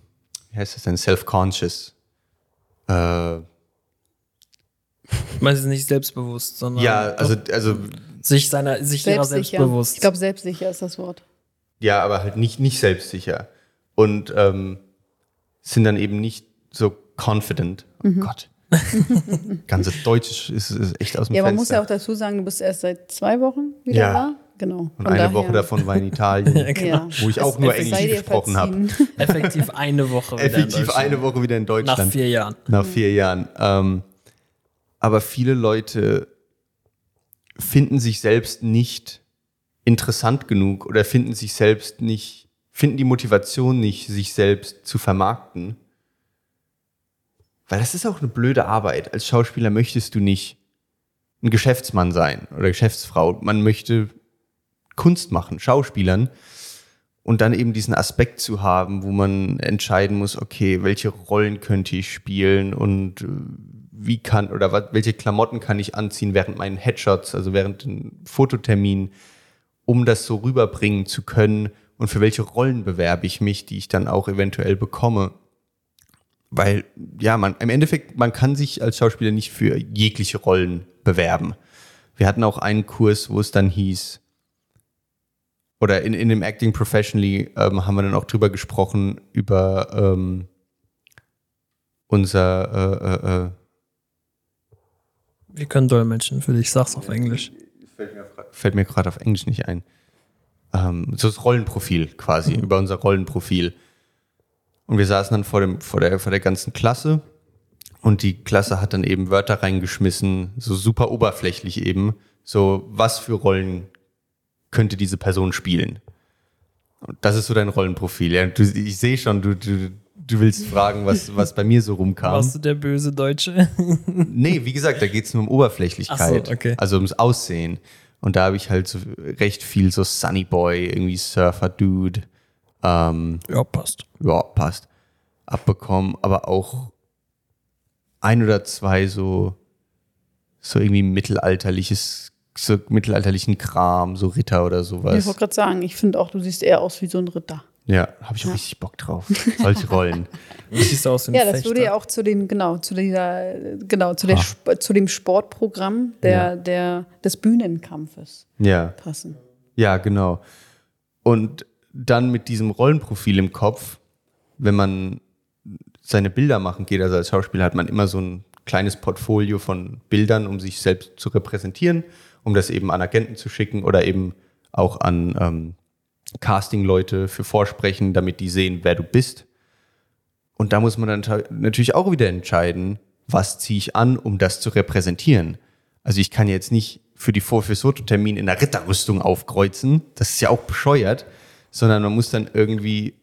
wie heißt das denn, self-conscious. Äh, Meinst du nicht selbstbewusst, sondern ja, also, also, sich seiner, sich ihrer Selbstsicher. selbstbewusst. Ich glaube, selbstsicher ist das Wort. ja, aber halt nicht, nicht selbstsicher. Und ähm, sind dann eben nicht so confident. Oh Gott. (laughs) Ganze Deutsch ist, ist echt aus dem Ja, man muss Fenster. ja auch dazu sagen, du bist erst seit zwei Wochen wieder Ja. da. Genau. Und eine daher- Woche davon war in Italien, (laughs) Ja. wo ich auch Es- nur Englisch gesprochen habe. (laughs) Effektiv eine Woche. wieder in Effektiv Deutschland. eine Woche wieder in Deutschland. Nach vier Jahren. Nach vier Jahren. Ähm, aber viele Leute finden sich selbst nicht interessant genug oder finden sich selbst nicht, finden die Motivation nicht, sich selbst zu vermarkten. Weil das ist auch eine blöde Arbeit. Als Schauspieler möchtest du nicht ein Geschäftsmann sein oder Geschäftsfrau. Man möchte Kunst machen, Schauspielern. Und dann eben diesen Aspekt zu haben, wo man entscheiden muss, okay, welche Rollen könnte ich spielen und äh, wie kann oder welche Klamotten kann ich anziehen während meinen Headshots, also während den Fototermin, um das so rüberbringen zu können und für welche Rollen bewerbe ich mich, die ich dann auch eventuell bekomme. Weil, ja, man, im Endeffekt, man kann sich als Schauspieler nicht für jegliche Rollen bewerben. Wir hatten auch einen Kurs, wo es dann hieß, oder in, in dem Acting Professionally ähm, haben wir dann auch drüber gesprochen, über ähm, unser, äh, äh, äh, Wir können Dolmetschen für dich, sag's auf Englisch. fällt mir gerade auf Englisch nicht ein, ähm, so das Rollenprofil quasi, über unser Rollenprofil. Und wir saßen dann vor, dem, vor, der, vor der ganzen Klasse und die Klasse hat dann eben Wörter reingeschmissen, so super oberflächlich eben, so was für Rollen könnte diese Person spielen. Und das ist so dein Rollenprofil. Ja, du, ich sehe schon, du, du, du willst fragen, was, was bei mir so rumkam. Warst du der böse Deutsche? (laughs) Nee, wie gesagt, da geht es nur um Oberflächlichkeit. So, okay. Also ums Aussehen. Und da habe ich halt so recht viel so Sunny Boy, irgendwie Surfer-Dude, ähm, ja, passt. ja, passt, abbekommen, aber auch ein oder zwei so, so irgendwie mittelalterliches, so mittelalterlichen Kram, so Ritter oder Ich sowas. wollte gerade sagen, ich finde auch, du siehst eher aus wie so ein Ritter. Ja, habe ich auch richtig Bock drauf. Solche Rollen. (laughs) Du siehst aus wie ein Ja, das Fechter. würde ja auch zu dem, genau, zu dieser, genau, zu, der, Sp- zu dem Sportprogramm der, Ja. der, des Bühnenkampfes Ja. passen. Ja, genau. Und dann mit diesem Rollenprofil im Kopf, wenn man seine Bilder machen geht, also als Schauspieler hat man immer so ein kleines Portfolio von Bildern, um sich selbst zu repräsentieren, um das eben an Agenten zu schicken oder eben auch an ähm, Casting-Leute für Vorsprechen, damit die sehen, wer du bist. Und da muss man dann natürlich auch wieder entscheiden, was ziehe ich an, um das zu repräsentieren. Also ich kann jetzt nicht für die Vor- fürs Fototermin in der Ritterrüstung aufkreuzen, das ist ja auch bescheuert, sondern man muss dann irgendwie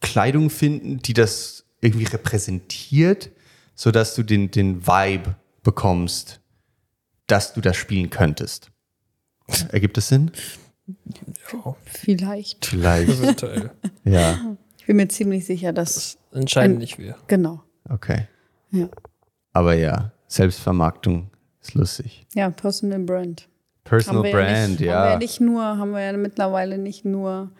Kleidung finden, die das irgendwie repräsentiert, sodass du den, den Vibe bekommst, dass du das spielen könntest. Ergibt das Sinn? Ja, Vielleicht. Vielleicht. das ist toll. ja, Ich bin mir ziemlich sicher, dass. Entscheiden Ein- nicht wir. Genau. okay. Ja. Aber ja, Selbstvermarktung ist lustig. Ja, Personal Brand. Personal wir Brand, ja, nicht, ja. Haben wir ja nicht nur, haben wir ja mittlerweile nicht nur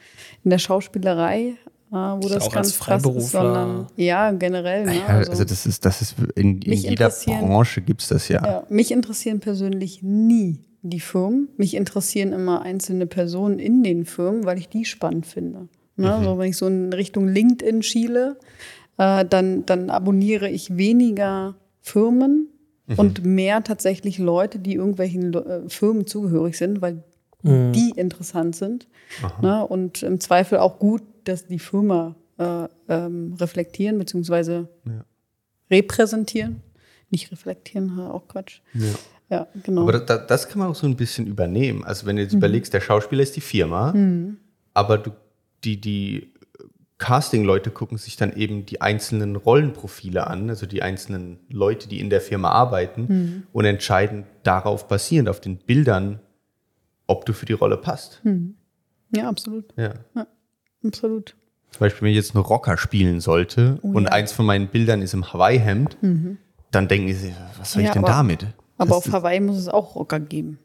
in der Schauspielerei, äh, wo Ist das auch ganz krass ist, sondern ja, generell. Ne? Ja, also das ist, das ist in, in jeder Branche gibt es das ja. Ja, mich interessieren persönlich nie die Firmen. Mich interessieren immer einzelne Personen in den Firmen, weil ich die spannend finde. Ne? So, wenn ich so in Richtung LinkedIn schiele, äh, dann, dann abonniere ich weniger Firmen und mehr tatsächlich Leute, die irgendwelchen äh, Firmen zugehörig sind, weil die interessant sind. Ne? Und im Zweifel auch gut, dass die Firma äh, ähm, reflektieren bzw. repräsentieren. Nicht reflektieren, auch Quatsch. Ja, genau. Aber das, das kann man auch so ein bisschen übernehmen. Also wenn du jetzt überlegst, der Schauspieler ist die Firma, aber du, die, die Casting-Leute gucken sich dann eben die einzelnen Rollenprofile an, also die einzelnen Leute, die in der Firma arbeiten und entscheiden darauf basierend, auf den Bildern, ob du für die Rolle passt. ja, absolut. Ja. Absolut. Zum Beispiel, wenn ich jetzt einen Rocker spielen sollte und ja. eins von meinen Bildern ist im Hawaii-Hemd, dann denken die sich, was soll ich Ja, denn aber- damit? Aber Das auf Hawaii muss es auch Rocker geben.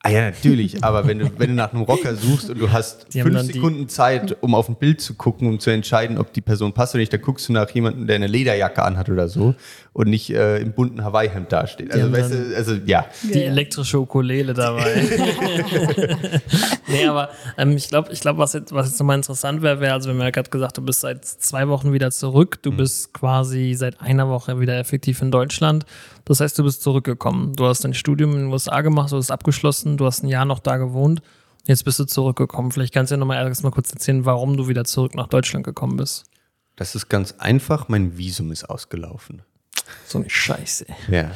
Ah ja, natürlich, aber wenn du, wenn du nach einem Rocker suchst und du hast Die fünf Sekunden Zeit, um auf ein Bild zu gucken, um zu entscheiden, ob die Person passt oder nicht, da guckst du nach jemandem, der eine Lederjacke anhat oder so und nicht äh, im bunten Hawaii-Hemd dasteht. Also, weißt du, also ja. Die Ja, ja. elektrische Ukulele dabei. (laughs) nee, aber ähm, ich glaube, ich glaub, was jetzt, was jetzt nochmal interessant wäre, wäre, also wenn man gerade gesagt, du bist seit zwei Wochen wieder zurück, du bist quasi seit einer Woche wieder effektiv in Deutschland. Das heißt, du bist zurückgekommen. Du hast dein Studium in den USA gemacht, du hast abgeschlossen, du hast ein Jahr noch da gewohnt. Jetzt bist du zurückgekommen. Vielleicht kannst du ja nochmal erst mal kurz erzählen, warum du wieder zurück nach Deutschland gekommen bist. Das ist ganz einfach, mein Visum ist ausgelaufen. So eine Scheiße. Ja.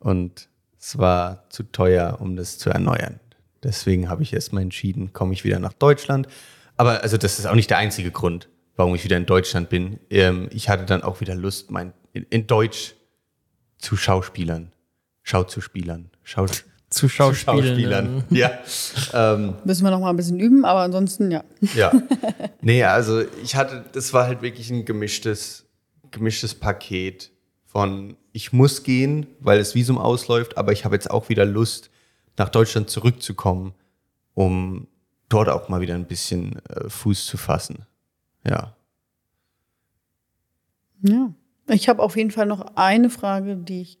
Und es war zu teuer, um das zu erneuern. Deswegen habe ich erstmal entschieden, komme ich wieder nach Deutschland. Aber also das ist auch nicht der einzige Grund, warum ich wieder in Deutschland bin. Ähm, ich hatte dann auch wieder Lust, mein, in, in Deutsch zu Schauspielern, Schauzuspielern, Schau, Zu Schauspielern. Schauspielern. (laughs) Ja. ähm, Müssen wir noch mal ein bisschen üben, aber ansonsten ja. ja. (laughs) Nee, also ich hatte, das war halt wirklich ein gemischtes, gemischtes Paket von ich muss gehen, weil das Visum ausläuft, aber ich habe jetzt auch wieder Lust, nach Deutschland zurückzukommen, um dort auch mal wieder ein bisschen äh, Fuß zu fassen. Ja. Ja. Ich habe auf jeden Fall noch eine Frage, die ich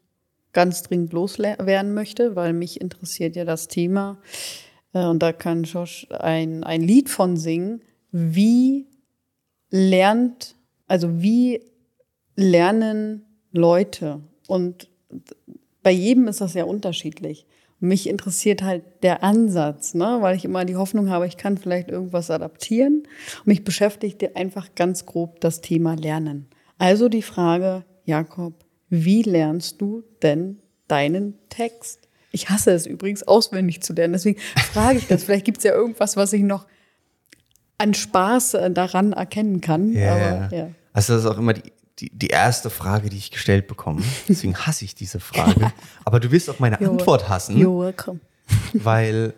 ganz dringend loswerden möchte, weil mich interessiert ja das Thema. Äh, Und da kann Josh ein, ein Lied von singen. Wie lernt, also wie lernen Leute? Und bei jedem ist das ja unterschiedlich. Mich interessiert halt der Ansatz, ne? weil ich immer die Hoffnung habe, ich kann vielleicht irgendwas adaptieren. Und mich beschäftigt einfach ganz grob das Thema Lernen. Also die Frage, Jakob, wie lernst du denn deinen Text? Ich hasse es übrigens, auswendig zu lernen. Deswegen frage ich das. Vielleicht gibt es ja irgendwas, was ich noch an Spaß daran erkennen kann. Aber, ja. Also das ist auch immer die, die, die erste Frage, die ich gestellt bekomme. (laughs) Deswegen hasse ich diese Frage. Aber du wirst auch meine You're- Antwort hassen. You're welcome. (laughs) weil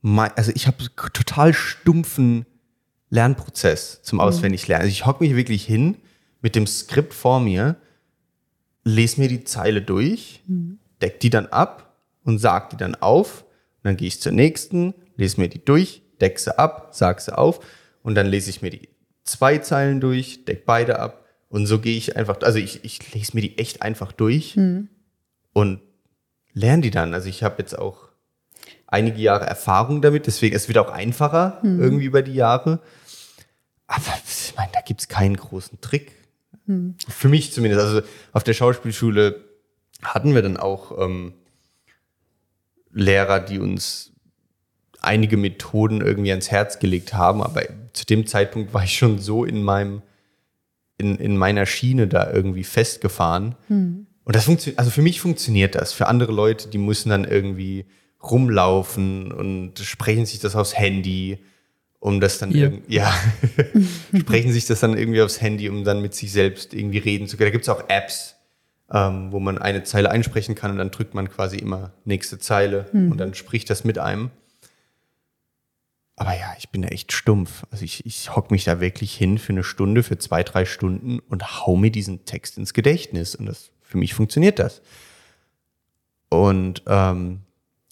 mein, also ich habe total stumpfen Lernprozess zum Auswendiglernen. Also ich hocke mich wirklich hin mit dem Skript vor mir, lese mir die Zeile durch, deck die dann ab und sag die dann auf. Und dann gehe ich zur nächsten, lese mir die durch, deck sie ab, sag sie auf und dann lese ich mir die zwei Zeilen durch, deck beide ab und so gehe ich einfach, also ich, ich lese mir die echt einfach durch und lerne die dann. Also ich habe jetzt auch einige Jahre Erfahrung damit, deswegen es wird auch einfacher irgendwie über die Jahre. Aber ich meine, da gibt es keinen großen Trick. Für mich zumindest. Also auf der Schauspielschule hatten wir dann auch ähm, Lehrer, die uns einige Methoden irgendwie ans Herz gelegt haben, aber zu dem Zeitpunkt war ich schon so in meinem, in, in meiner Schiene da irgendwie festgefahren. Und das funktioniert, also für mich funktioniert das. Für andere Leute, die müssen dann irgendwie rumlaufen und sprechen sich das aufs Handy, um das dann irgendwie, ja, (laughs) sprechen sich das dann irgendwie aufs Handy, um dann mit sich selbst irgendwie reden zu können. Da gibt es auch Apps, ähm, wo man eine Zeile einsprechen kann und dann drückt man quasi immer nächste Zeile und dann spricht das mit einem. Aber ja, ich bin da echt stumpf. Also ich, ich hock mich da wirklich hin für eine Stunde, für zwei, drei Stunden und hau mir diesen Text ins Gedächtnis. Und das, für mich funktioniert das. Und ähm,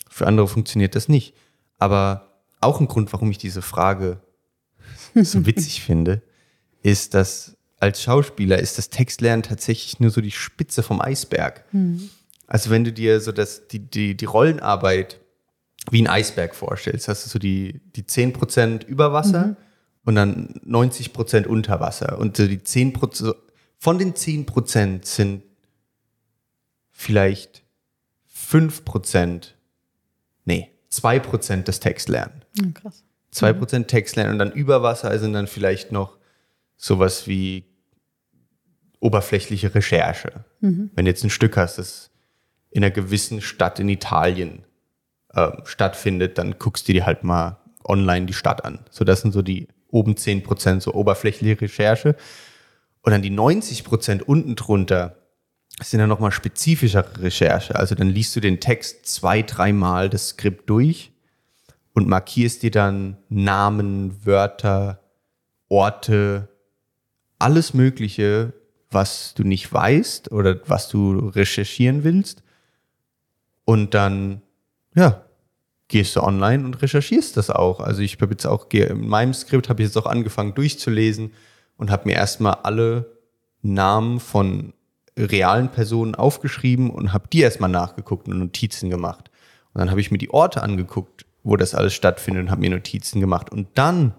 für andere funktioniert das nicht. Aber auch ein Grund, warum ich diese Frage (laughs) so witzig finde, ist, dass als Schauspieler ist das Textlernen tatsächlich nur so die Spitze vom Eisberg. Also wenn du dir so das, die, die, die Rollenarbeit wie ein Eisberg vorstellst, hast du so die, die 10% über Wasser und dann 90 Prozent unter Wasser. Und so die 10 Prozent, von den 10 Prozent sind vielleicht 5 Prozent, nee, 2 Prozent des Textlernen. Ja, krass. 2 Prozent Textlernen und dann über Wasser sind dann vielleicht noch sowas wie oberflächliche Recherche. Wenn du jetzt ein Stück hast, das in einer gewissen Stadt in Italien äh, stattfindet, dann guckst du dir halt mal online die Stadt an. So, das sind so die oben 10 Prozent so oberflächliche Recherche. Und dann die 90 Prozent unten drunter sind dann nochmal spezifischere Recherche. Also dann liest du den Text zwei, dreimal das Skript durch und markierst dir dann Namen, Wörter, Orte, alles Mögliche, was du nicht weißt oder was du recherchieren willst. Und dann, ja, gehst du online und recherchierst das auch. Also ich habe jetzt auch, in meinem Skript habe ich jetzt auch angefangen durchzulesen und habe mir erstmal alle Namen von realen Personen aufgeschrieben und habe die erstmal nachgeguckt und Notizen gemacht. Und dann habe ich mir die Orte angeguckt, wo das alles stattfindet und habe mir Notizen gemacht. Und dann,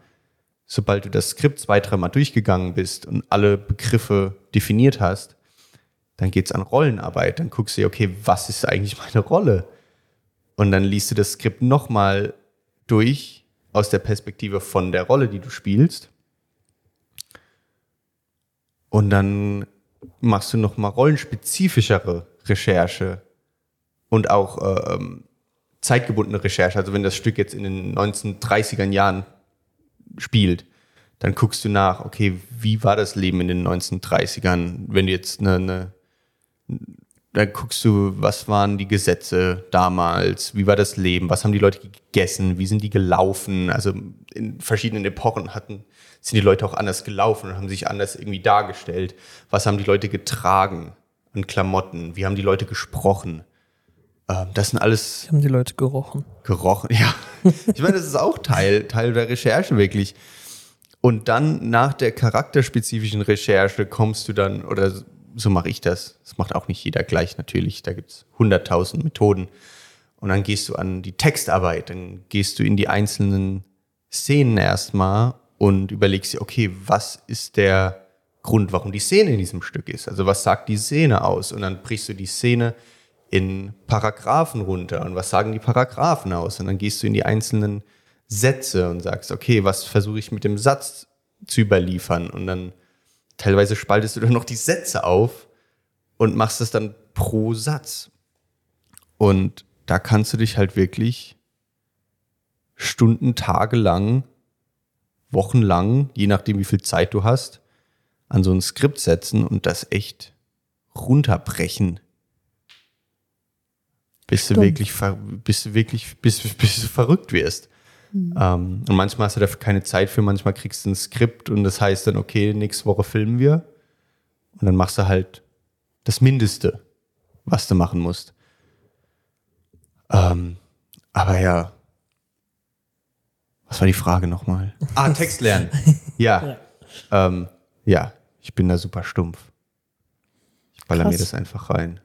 sobald du das Skript zwei, dreimal durchgegangen bist und alle Begriffe definiert hast, dann geht's an Rollenarbeit. Dann guckst du dir, okay, was ist eigentlich meine Rolle? Und dann liest du das Skript nochmal durch aus der Perspektive von der Rolle, die du spielst. Und dann machst du nochmal rollenspezifischere Recherche und auch äh, ähm, zeitgebundene Recherche. Also wenn das Stück jetzt in den 1930er Jahren spielt, dann guckst du nach, okay, wie war das Leben in den 1930ern? Wenn du jetzt eine, eine dann guckst du, was waren die Gesetze damals, wie war das Leben, was haben die Leute gegessen, wie sind die gelaufen. Also in verschiedenen Epochen hatten, sind die Leute auch anders gelaufen und haben sich anders irgendwie dargestellt. Was haben die Leute getragen an Klamotten, wie haben die Leute gesprochen. Ähm, das sind alles Haben die Leute gerochen. gerochen. (laughs) Ja, ich meine, das ist auch Teil, Teil der Recherche wirklich. Und dann nach der charakterspezifischen Recherche kommst du dann, oder so mache ich das, das macht auch nicht jeder gleich natürlich, da gibt es hunderttausend Methoden. Und dann gehst du an die Textarbeit, dann gehst du in die einzelnen Szenen erstmal und überlegst dir, okay, was ist der Grund, warum die Szene in diesem Stück ist? Also was sagt die Szene aus? Und dann brichst du die Szene in Paragraphen runter und was sagen die Paragraphen aus? Und dann gehst du in die einzelnen Sätze und sagst, okay, was versuche ich mit dem Satz zu überliefern? Und dann teilweise spaltest du dann noch die Sätze auf und machst es dann pro Satz. Und da kannst du dich halt wirklich Stunden, Tage lang, Wochen lang, je nachdem wie viel Zeit du hast, an so ein Skript setzen und das echt runterbrechen. Bis du wirklich, bis du wirklich, bis, bis du verrückt wirst. Ähm, und manchmal hast du dafür keine Zeit für, manchmal kriegst du ein Skript und das heißt dann, okay, nächste Woche filmen wir. Und dann machst du halt das Mindeste, was du machen musst. Ähm, aber ja. Was war die Frage nochmal? (laughs) Ah, Text lernen. (laughs) Ja. Ja. Ähm, ja, ich bin da super stumpf. Ich baller mir Krass. das einfach rein.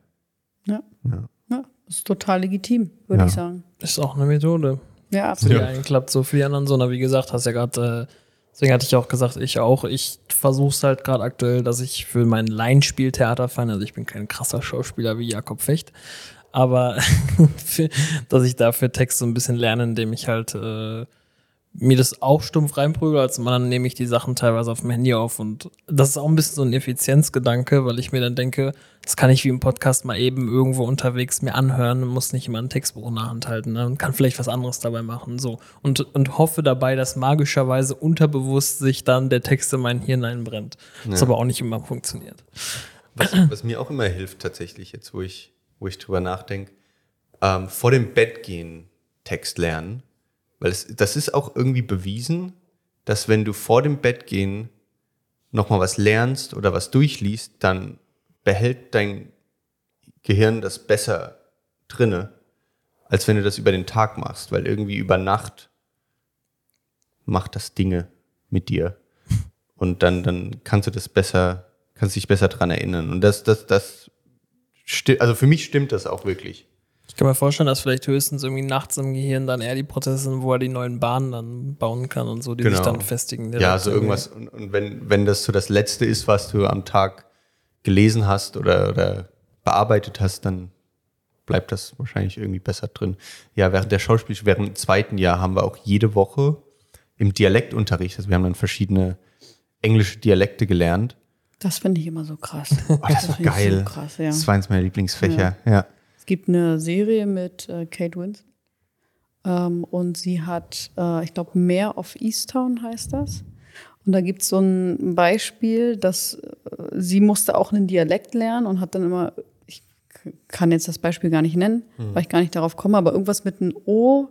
Ja. Ja. ja, ist total legitim, würde Ja. ich sagen. Ist auch eine Methode. Ja, Für die absolut. einen klappt so, für die anderen so. Na, wie gesagt, hast ja gerade, äh, deswegen hatte ich auch gesagt, ich auch. Ich versuche es halt gerade aktuell, dass ich für mein Laienspieltheater also ich bin kein krasser Schauspieler wie Jakob Fecht, aber (laughs) für, dass ich dafür Text so ein bisschen lerne, indem ich halt äh, mir das auch stumpf reinprügel, als dann nehme ich die Sachen teilweise auf dem Handy auf und das ist auch ein bisschen so ein Effizienzgedanke, weil ich mir dann denke, das kann ich wie im Podcast mal eben irgendwo unterwegs mir anhören und muss nicht immer ein Textbuch in der Hand halten ne? und kann vielleicht was anderes dabei machen, so. Und, und hoffe dabei, dass magischerweise unterbewusst sich dann der Text in mein Hirn einbrennt. Das aber auch nicht immer funktioniert. Was, was mir auch immer hilft tatsächlich, jetzt wo ich, wo ich drüber nachdenke, ähm, vor dem Bett gehen Text lernen. Weil es, das ist auch irgendwie bewiesen, dass wenn du vor dem Bett gehen nochmal was lernst oder was durchliest, dann behält dein Gehirn das besser drinne, als wenn du das über den Tag machst, weil irgendwie über Nacht macht das Dinge mit dir. Und dann, dann kannst du das besser, kannst dich besser dran erinnern. Und das, das, das also für mich stimmt das auch wirklich. Ich kann mir vorstellen, dass vielleicht höchstens irgendwie nachts im Gehirn dann eher die Prozesse sind, wo er die neuen Bahnen dann bauen kann und so, die sich Genau. dann festigen. Ja, so irgendwie. irgendwas. Und, und wenn, wenn das so das Letzte ist, was du am Tag gelesen hast oder, oder bearbeitet hast, dann bleibt das wahrscheinlich irgendwie besser drin. Ja, während der Schauspiel, während dem zweiten Jahr haben wir auch jede Woche im Dialektunterricht, also wir haben dann verschiedene englische Dialekte gelernt. Das finde ich immer so krass. Oh, das war finde ich geil. So krass, ja. Das war eins meiner Lieblingsfächer. Ja. Es gibt eine Serie mit äh, Kate Winslet. Ähm, und sie hat, äh, ich glaube, Mehr of Easttown heißt das. Und da gibt es so ein Beispiel, dass äh, sie musste auch einen Dialekt lernen und hat dann immer, ich kann jetzt das Beispiel gar nicht nennen, weil ich gar nicht darauf komme, aber irgendwas mit einem O.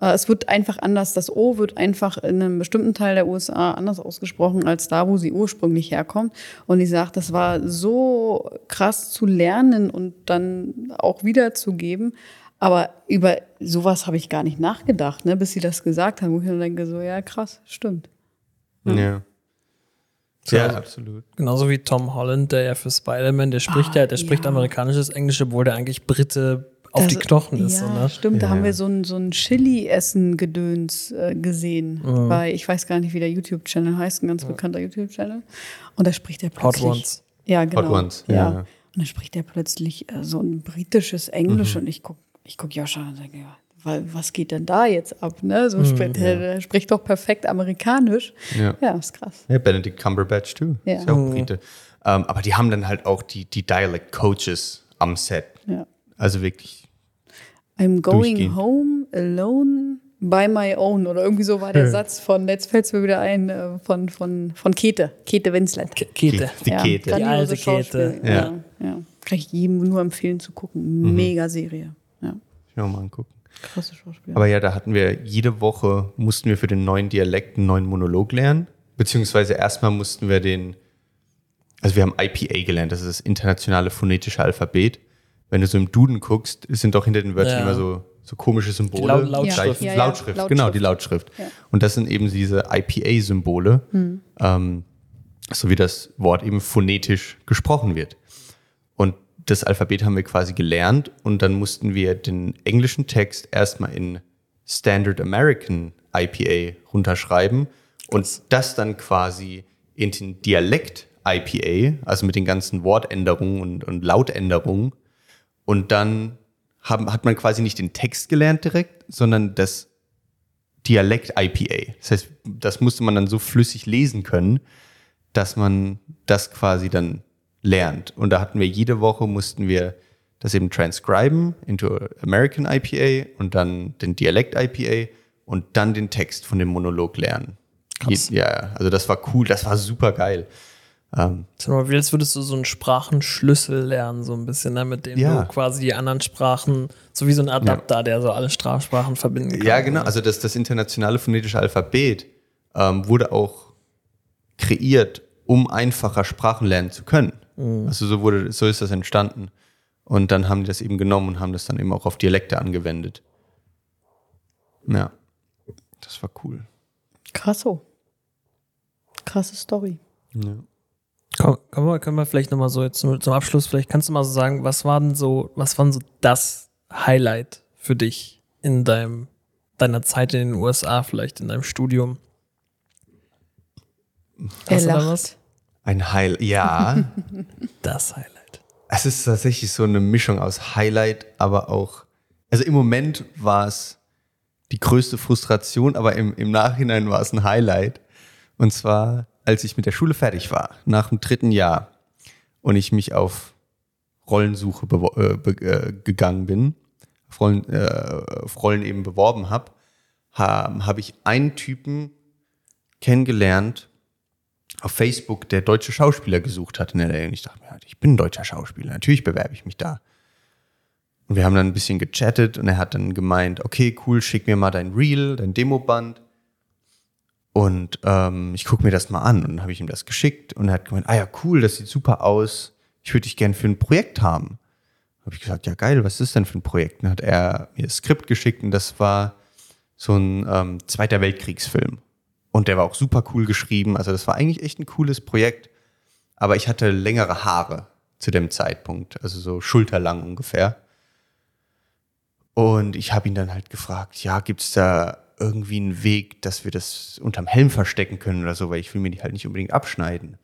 Äh, es wird einfach anders, das O wird einfach in einem bestimmten Teil der USA anders ausgesprochen als da, wo sie ursprünglich herkommt. Und die sagt, das war so krass zu lernen und dann auch wiederzugeben. Aber über sowas habe ich gar nicht nachgedacht, ne, bis sie das gesagt haben, wo ich dann denke, so, ja, krass, stimmt. Ja. Ja, also- absolut. Genauso wie Tom Holland, der ja für Spider-Man, der spricht Ah, ja, der spricht ja. amerikanisches Englisch, obwohl der eigentlich Brite auf Das- die Knochen ist. Ja, so, ne? stimmt. Da Ja, haben ja. wir so ein, so ein Chili-Essen-Gedöns äh, gesehen. Mhm. Bei, ich weiß gar nicht, wie der YouTube-Channel heißt, ein ganz bekannter YouTube-Channel. Und da spricht er Hot plötzlich. Ones. Ja, genau. Ones, ja. ja. Und dann spricht er plötzlich äh, so ein britisches Englisch Mhm. und ich gucke ich guck Joscha und denke, ja, wa- was geht denn da jetzt ab? Ne? Mhm, So spricht, der, der spricht doch perfekt amerikanisch. Ja. Ja, ist krass. Ja, Benedict Cumberbatch, too. Ja. Ist ja auch Brite. Ähm, aber die haben dann halt auch die, die Dialect-Coaches am Set. Ja. Also wirklich. I'm going home alone by my own. Oder irgendwie so war der Satz von, jetzt fällt es mir wieder ein, äh, von, von, von Kete, Kete Winslet. Ke- Kete. Die Kete. grandiose Die alte. Kete. Ja. Ja. ja. Kann ich jedem nur empfehlen zu gucken. Mega Serie. Ja. Ich will mal angucken. Krasse Schauspiel. Aber ja, da hatten wir jede Woche mussten wir für den neuen Dialekt einen neuen Monolog lernen. Beziehungsweise erstmal mussten wir den, also wir haben IPA gelernt, das ist das internationale phonetische Alphabet. Wenn du so im Duden guckst, sind doch hinter den Wörtern Ja. immer so, so komische Symbole. Die Lau- Lautschrift. Ja, ja, Lautschrift, Lautschrift. genau, die Lautschrift. Ja. Und das sind eben diese IPA-Symbole, ähm, so wie das Wort eben phonetisch gesprochen wird. Und das Alphabet haben wir quasi gelernt und dann mussten wir den englischen Text erstmal in Standard American IPA runterschreiben und das dann quasi in den Dialekt IPA, also mit den ganzen Wortänderungen und, und Lautänderungen. Und dann haben, hat man quasi nicht den Text gelernt direkt, sondern das Dialekt IPA. Das heißt, das musste man dann so flüssig lesen können, dass man das quasi dann lernt. Und da hatten wir jede Woche mussten wir das eben transcriben into American IPA und dann den Dialekt IPA und dann den Text von dem Monolog lernen. Krass. Ja, also das war cool, das war super geil. Ähm, wie als würdest du so einen Sprachenschlüssel lernen, so ein bisschen, ne, mit dem Ja. du quasi die anderen Sprachen, so wie so ein Adapter, der so alle Sprachsprachen verbinden kann. Ja, genau. Also das, das internationale phonetische Alphabet ähm, wurde auch kreiert, um einfacher Sprachen lernen zu können. Also so wurde, so ist das entstanden. Und dann haben die das eben genommen und haben das dann eben auch auf Dialekte angewendet. Ja, das war cool. Krasso. Krasse Story. Ja. Komm, können, wir, können wir vielleicht nochmal so jetzt zum, zum Abschluss, vielleicht kannst du mal so sagen, was war denn so, was war denn so das Highlight für dich in deinem, deiner Zeit in den USA, vielleicht in deinem Studium? Er Hast du da lacht. was? Ein Heil, ja. (laughs) Das Highlight. es ist tatsächlich so eine Mischung aus Highlight, aber auch, also im Moment war es die größte Frustration, aber im, im Nachhinein war es ein Highlight. Und zwar, als ich mit der Schule fertig war, nach dem dritten Jahr und ich mich auf Rollensuche äh, äh, gegangen bin, auf Rollen, äh, auf Rollen eben beworben habe, habe hab ich einen Typen kennengelernt auf Facebook, der deutsche Schauspieler gesucht hat. Und ich dachte mir, halt, ich bin deutscher Schauspieler, natürlich bewerbe ich mich da. Und wir haben dann ein bisschen gechattet und er hat dann gemeint, okay, cool, schick mir mal dein Reel, dein Demoband. Und ähm, ich gucke mir das mal an. Und dann habe ich ihm das geschickt und er hat gemeint, ah ja, cool, das sieht super aus. Ich würde dich gern für ein Projekt haben. Habe ich gesagt, ja geil, was ist denn für ein Projekt? Dann hat er mir das Skript geschickt und das war so ein ähm, Zweiter Weltkriegsfilm. Und der war auch super cool geschrieben. Also das war eigentlich echt ein cooles Projekt. Aber ich hatte längere Haare zu dem Zeitpunkt, also so schulterlang ungefähr. Und ich habe ihn dann halt gefragt, ja, gibt es da irgendwie einen Weg, dass wir das unterm Helm verstecken können oder so, weil ich will mir die halt nicht unbedingt abschneiden.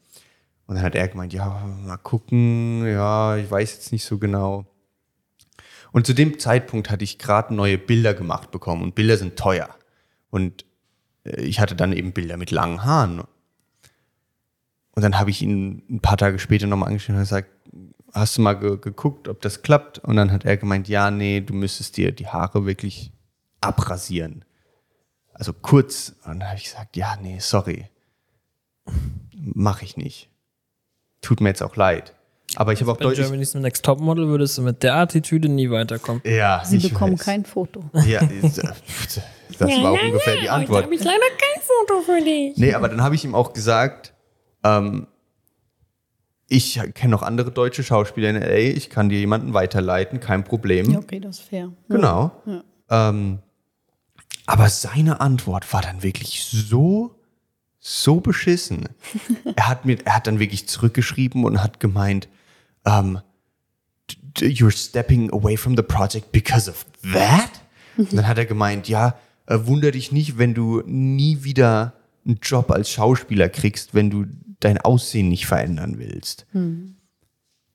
Und dann hat er gemeint, ja, mal gucken, ja, ich weiß jetzt nicht so genau. Und zu dem Zeitpunkt hatte ich gerade neue Bilder gemacht bekommen und Bilder sind teuer. Und äh, ich hatte dann eben Bilder mit langen Haaren. Und dann habe ich ihn ein paar Tage später nochmal angeschrieben und gesagt, hast du mal ge geguckt, ob das klappt? Und dann hat er gemeint, ja, nee, du müsstest dir die Haare wirklich abrasieren. Also kurz. Und dann habe ich gesagt, ja, nee, sorry. Mache ich nicht. Tut mir jetzt auch leid. Aber ich habe auch Bei deutlich. Germany's Next Topmodel würdest du mit der Attitüde nie weiterkommen. Ja, Sie ich bekommen weiß. kein Foto. Ja, das war auch ungefähr die Antwort. ich leider kein Foto für dich. Nee, aber dann habe ich ihm auch gesagt, ähm, ich kenne noch andere deutsche Schauspieler in LA, ich kann dir jemanden weiterleiten, kein Problem. Ja, okay, das ist fair. Genau. Ja. Ähm, aber seine Antwort war dann wirklich so, so beschissen. (laughs) er, hat mir, er hat dann wirklich zurückgeschrieben und hat gemeint, ähm, d- you're stepping away from the project because of that? Und dann hat er gemeint, ja, äh, wunder dich nicht, wenn du nie wieder einen Job als Schauspieler kriegst, wenn du dein Aussehen nicht verändern willst.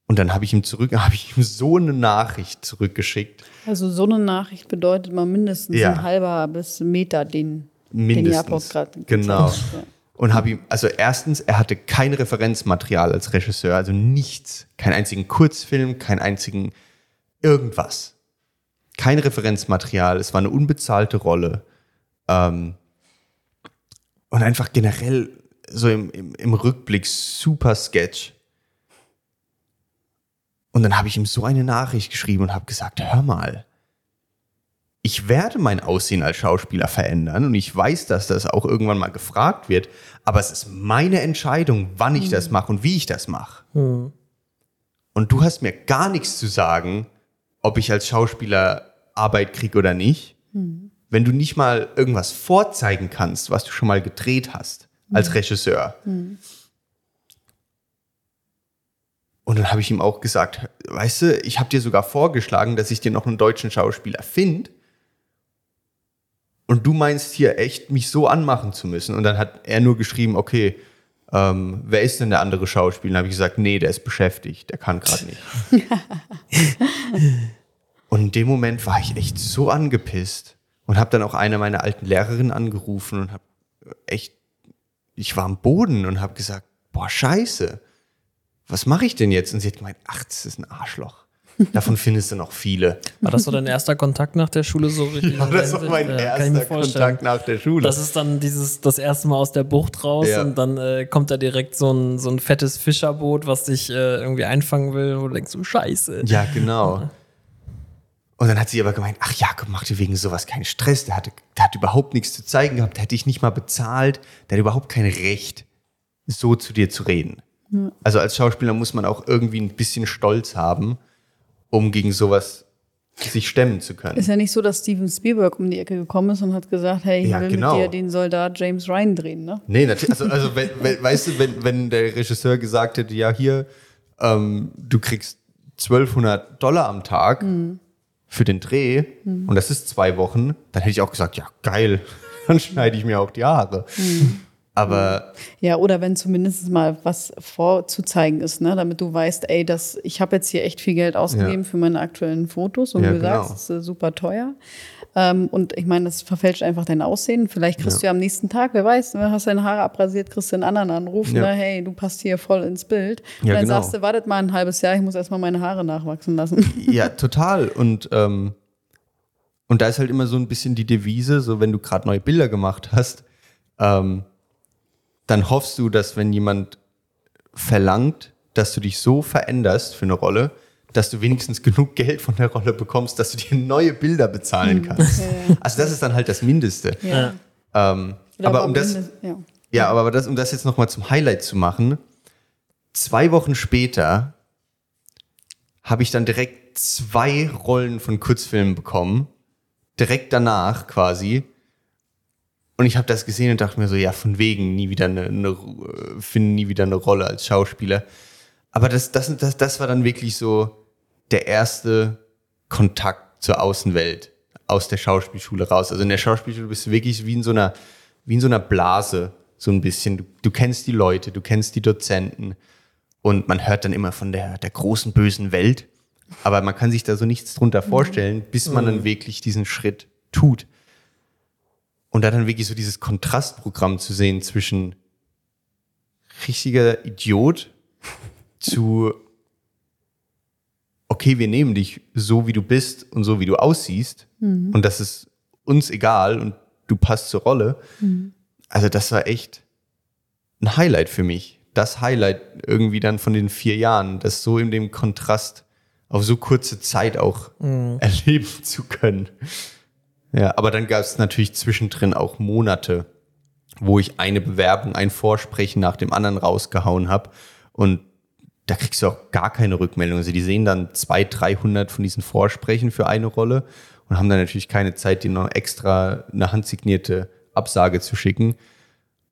Und dann habe ich ihm zurück, (laughs) habe ich ihm so eine Nachricht zurückgeschickt. Also so eine Nachricht bedeutet mal mindestens Ja. ein halber bis ein Meter, den, den Mindestens. Jakob gerade Genau. gezeigt hat. Ja. Und habe ihm, also erstens, er hatte kein Referenzmaterial als Regisseur, also nichts. Keinen einzigen Kurzfilm, keinen einzigen irgendwas. Kein Referenzmaterial, es war eine unbezahlte Rolle. Ähm, und einfach generell so im, im, im Rückblick super Sketch. Und dann habe ich ihm so eine Nachricht geschrieben und habe gesagt, hör mal, ich werde mein Aussehen als Schauspieler verändern und ich weiß, dass das auch irgendwann mal gefragt wird, aber es ist meine Entscheidung, wann ich das mache und wie ich das mache. Und du hast mir gar nichts zu sagen, ob ich als Schauspieler Arbeit kriege oder nicht, wenn du nicht mal irgendwas vorzeigen kannst, was du schon mal gedreht hast als Regisseur. Und dann habe ich ihm auch gesagt, weißt du, ich habe dir sogar vorgeschlagen, dass ich dir noch einen deutschen Schauspieler finde. Und du meinst hier echt, mich so anmachen zu müssen. Und dann hat er nur geschrieben, okay, ähm, wer ist denn der andere Schauspieler? Dann habe ich gesagt, nee, der ist beschäftigt, der kann gerade nicht. (laughs) und in dem Moment war ich echt so angepisst und habe dann auch eine meiner alten Lehrerinnen angerufen und habe echt, ich war am Boden und habe gesagt, boah, scheiße, was mache ich denn jetzt? Und sie hat gemeint, ach, das ist ein Arschloch. Davon findest du noch viele. War das so dein erster Kontakt nach der Schule so richtig? (laughs) Ja, das war mein Ja, erster. Kontakt nach der Schule. Das ist dann dieses das erste Mal aus der Bucht raus Ja. und dann äh, kommt da direkt so ein, so ein fettes Fischerboot, was dich äh, irgendwie einfangen will, wo du denkst, du Scheiße. Ja, genau. Und dann hat sie aber gemeint, ach Jakob, mach dir wegen sowas keinen Stress. Der, hatte, der hat überhaupt nichts zu zeigen gehabt. Der hätte dich nicht mal bezahlt. Der hat überhaupt kein Recht, so zu dir zu reden. Also als Schauspieler muss man auch irgendwie ein bisschen Stolz haben, um gegen sowas sich stemmen zu können. Ist ja nicht so, dass Steven Spielberg um die Ecke gekommen ist und hat gesagt, hey, ich Ja, will genau. mit dir den Soldat James Ryan drehen, ne? Nee, natürlich. Also, also wenn, wenn, weißt du, wenn, wenn der Regisseur gesagt hätte, ja, hier, ähm, du kriegst 1200 Dollar am Tag für den Dreh und das ist zwei Wochen, dann hätte ich auch gesagt, ja, geil, (laughs) dann schneide ich mir auch die Haare. Aber Ja, oder wenn zumindest mal was vorzuzeigen ist, ne? damit du weißt, ey, das, ich habe jetzt hier echt viel Geld ausgegeben Ja. für meine aktuellen Fotos und Ja, wie du genau. sagst, das ist super teuer. Ähm, und ich meine, das verfälscht einfach dein Aussehen. Vielleicht kriegst du ja am nächsten Tag, wer weiß, du hast deine Haare abrasiert, kriegst du einen anderen Anruf, Ja. ne? hey, du passt hier voll ins Bild. Und Ja, dann genau. sagst du, wartet mal ein halbes Jahr, ich muss erstmal meine Haare nachwachsen lassen. (laughs) ja, total. Und, ähm, und da ist halt immer so ein bisschen die Devise, so wenn du gerade neue Bilder gemacht hast, ähm, dann hoffst du, dass wenn jemand verlangt, dass du dich so veränderst für eine Rolle, dass du wenigstens genug Geld von der Rolle bekommst, dass du dir neue Bilder bezahlen kannst. Also das ist dann halt das Mindeste. Ja. Ähm, aber aber um das, mindest- ja. ja, aber das, um das jetzt nochmal zum Highlight zu machen, zwei Wochen später habe ich dann direkt zwei Rollen von Kurzfilmen bekommen. Direkt danach quasi. Und ich habe das gesehen und dachte mir so, ja, von wegen nie wieder eine, eine äh, finde nie wieder eine Rolle als Schauspieler. Aber das, das, das, das war dann wirklich so der erste Kontakt zur Außenwelt aus der Schauspielschule raus. Also in der Schauspielschule bist du wirklich wie in so einer, wie in so einer Blase, so ein bisschen. Du, du kennst die Leute, du kennst die Dozenten und man hört dann immer von der, der großen bösen Welt. Aber man kann sich da so nichts drunter vorstellen, bis man dann wirklich diesen Schritt tut. Und da dann wirklich so dieses Kontrastprogramm zu sehen zwischen richtiger Idiot zu okay, wir nehmen dich so, wie du bist und so, wie du aussiehst. Und das ist uns egal und du passt zur Rolle. Also das war echt ein Highlight für mich. Das Highlight irgendwie dann von den vier Jahren, das so in dem Kontrast auf so kurze Zeit auch (laughs) erleben zu können. Ja, aber dann gab es natürlich zwischendrin auch Monate, wo ich eine Bewerbung, ein Vorsprechen nach dem anderen rausgehauen habe. Und da kriegst du auch gar keine Rückmeldung. Also die sehen dann 200, 300 von diesen Vorsprechen für eine Rolle und haben dann natürlich keine Zeit, dir noch extra eine handsignierte Absage zu schicken.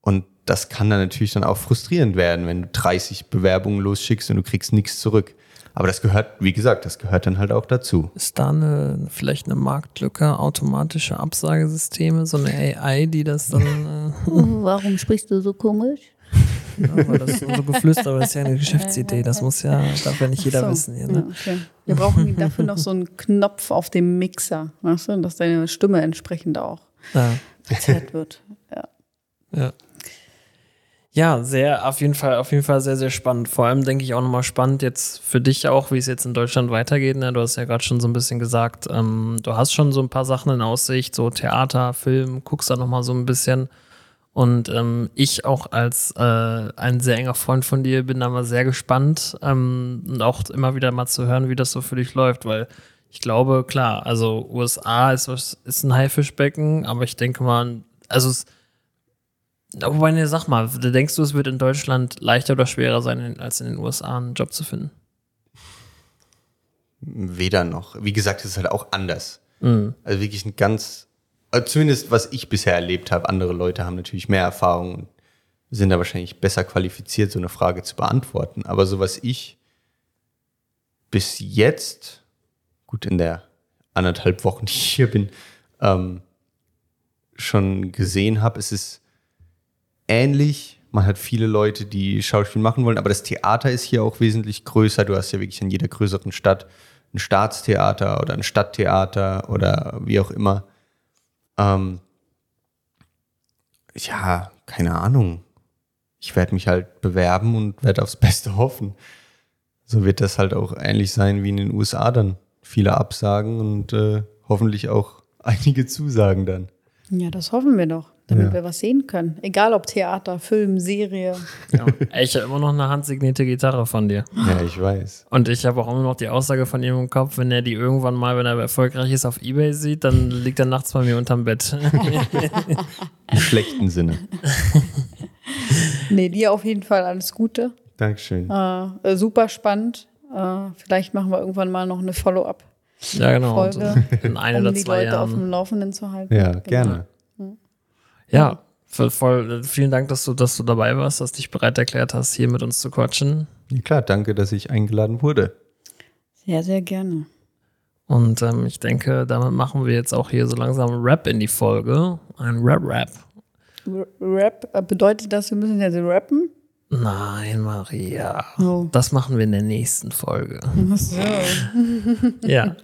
Und das kann dann natürlich dann auch frustrierend werden, wenn du 30 Bewerbungen losschickst und du kriegst nichts zurück. Aber das gehört, wie gesagt, das gehört dann halt auch dazu. Ist da eine, vielleicht eine Marktlücke, automatische Absagesysteme, so eine AI, die das dann, äh, (laughs) Warum sprichst du so komisch? ja, weil das so geflüstert, aber das ist ja eine Geschäftsidee, das muss ja, darf ja nicht jeder So, wissen hier, ja, ne? okay. Wir brauchen dafür noch so einen Knopf auf dem Mixer, weißt du, dass deine Stimme entsprechend auch Ja. verzerrt wird. Ja. Ja. Ja, sehr, auf jeden Fall, auf jeden Fall sehr, sehr spannend. Vor allem denke ich auch nochmal spannend jetzt für dich auch, wie es jetzt in Deutschland weitergeht. Ne? Du hast ja gerade schon so ein bisschen gesagt, ähm, du hast schon so ein paar Sachen in Aussicht, so Theater, Film, guckst da nochmal so ein bisschen. Und ähm, ich auch als äh, ein sehr enger Freund von dir bin da mal sehr gespannt ähm, und auch immer wieder mal zu hören, wie das so für dich läuft, weil ich glaube, klar, also USA ist, ist ein Haifischbecken, aber ich denke mal, also es, Wobei, ne, sag mal, denkst du, es wird in Deutschland leichter oder schwerer sein, als in den USA einen Job zu finden? Weder noch. Wie gesagt, es ist halt auch anders. Also wirklich ein ganz, also zumindest was ich bisher erlebt habe, andere Leute haben natürlich mehr Erfahrung und sind da wahrscheinlich besser qualifiziert, so eine Frage zu beantworten. Aber so was ich bis jetzt, gut in der anderthalb Wochen, die ich hier bin, ähm, schon gesehen habe, es ist ähnlich. Man hat viele Leute, die Schauspiel machen wollen, aber das Theater ist hier auch wesentlich größer. Du hast ja wirklich in jeder größeren Stadt ein Staatstheater oder ein Stadttheater oder wie auch immer. Ähm, ja, keine Ahnung. Ich werde mich halt bewerben und werde aufs Beste hoffen. So wird das halt auch ähnlich sein wie in den USA dann. Viele Absagen und äh, hoffentlich auch (laughs) einige Zusagen dann. Ja, das hoffen wir doch, damit Ja. wir was sehen können. Egal ob Theater, Film, Serie. Ja. Ich habe immer noch eine handsignierte Gitarre von dir. Ja, ich weiß. Und ich habe auch immer noch die Aussage von ihm im Kopf, wenn er die irgendwann mal, wenn er erfolgreich ist, auf Ebay sieht, dann liegt er nachts bei mir unterm Bett. (laughs) Im schlechten Sinne. Nee, dir auf jeden Fall alles Gute. Dankeschön. Äh, super spannend. Äh, vielleicht machen wir irgendwann mal noch eine Follow-up, ja, genau. Und Folge, in ein um oder die zwei Leute auf dem Jahren. Laufenden zu halten. Ja, Genau. gerne. Ja, voll, voll, vielen Dank, dass du, dass du dabei warst, dass du dich bereit erklärt hast, hier mit uns zu quatschen. Ja, klar, danke, dass ich eingeladen wurde. Sehr, sehr gerne. Und ähm, ich denke, damit machen wir jetzt auch hier so langsam Rap in die Folge. Ein Rap-Rap. Rap, äh, bedeutet das, wir müssen jetzt rappen? Nein, Maria. Oh. Das machen wir in der nächsten Folge. Ach so. (laughs) ja.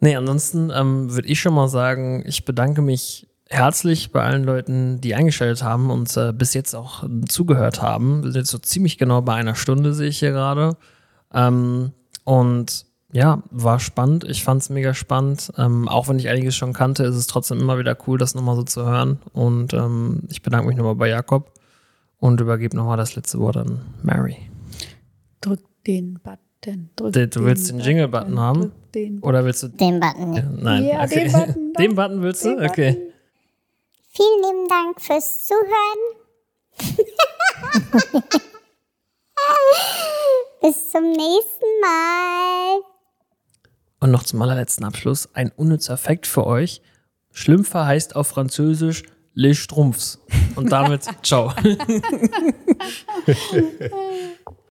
Nee, ansonsten ähm, würde ich schon mal sagen, ich bedanke mich herzlich bei allen Leuten, die eingeschaltet haben und äh, bis jetzt auch äh, zugehört haben. Wir sind jetzt so ziemlich genau bei einer Stunde, sehe ich hier gerade. Ähm, und ja, war spannend. Ich fand es mega spannend. Ähm, auch wenn ich einiges schon kannte, ist es trotzdem immer wieder cool, das nochmal so zu hören. Und ähm, ich bedanke mich nochmal bei Jakob und übergebe nochmal das letzte Wort an Mary. Drück den Button. Drück Du- du willst den Jingle-Button haben? Drück den Oder willst du Den Button. Ja, Nein. Ja, okay. den Button. (laughs) Den Button willst du? Den Okay. Button. Vielen lieben Dank fürs Zuhören. (laughs) Bis zum nächsten Mal. Und noch zum allerletzten Abschluss ein unnützer Fakt für euch. Schlümpfer heißt auf Französisch Le Strumpfs. Und damit (laughs) ciao. (laughs)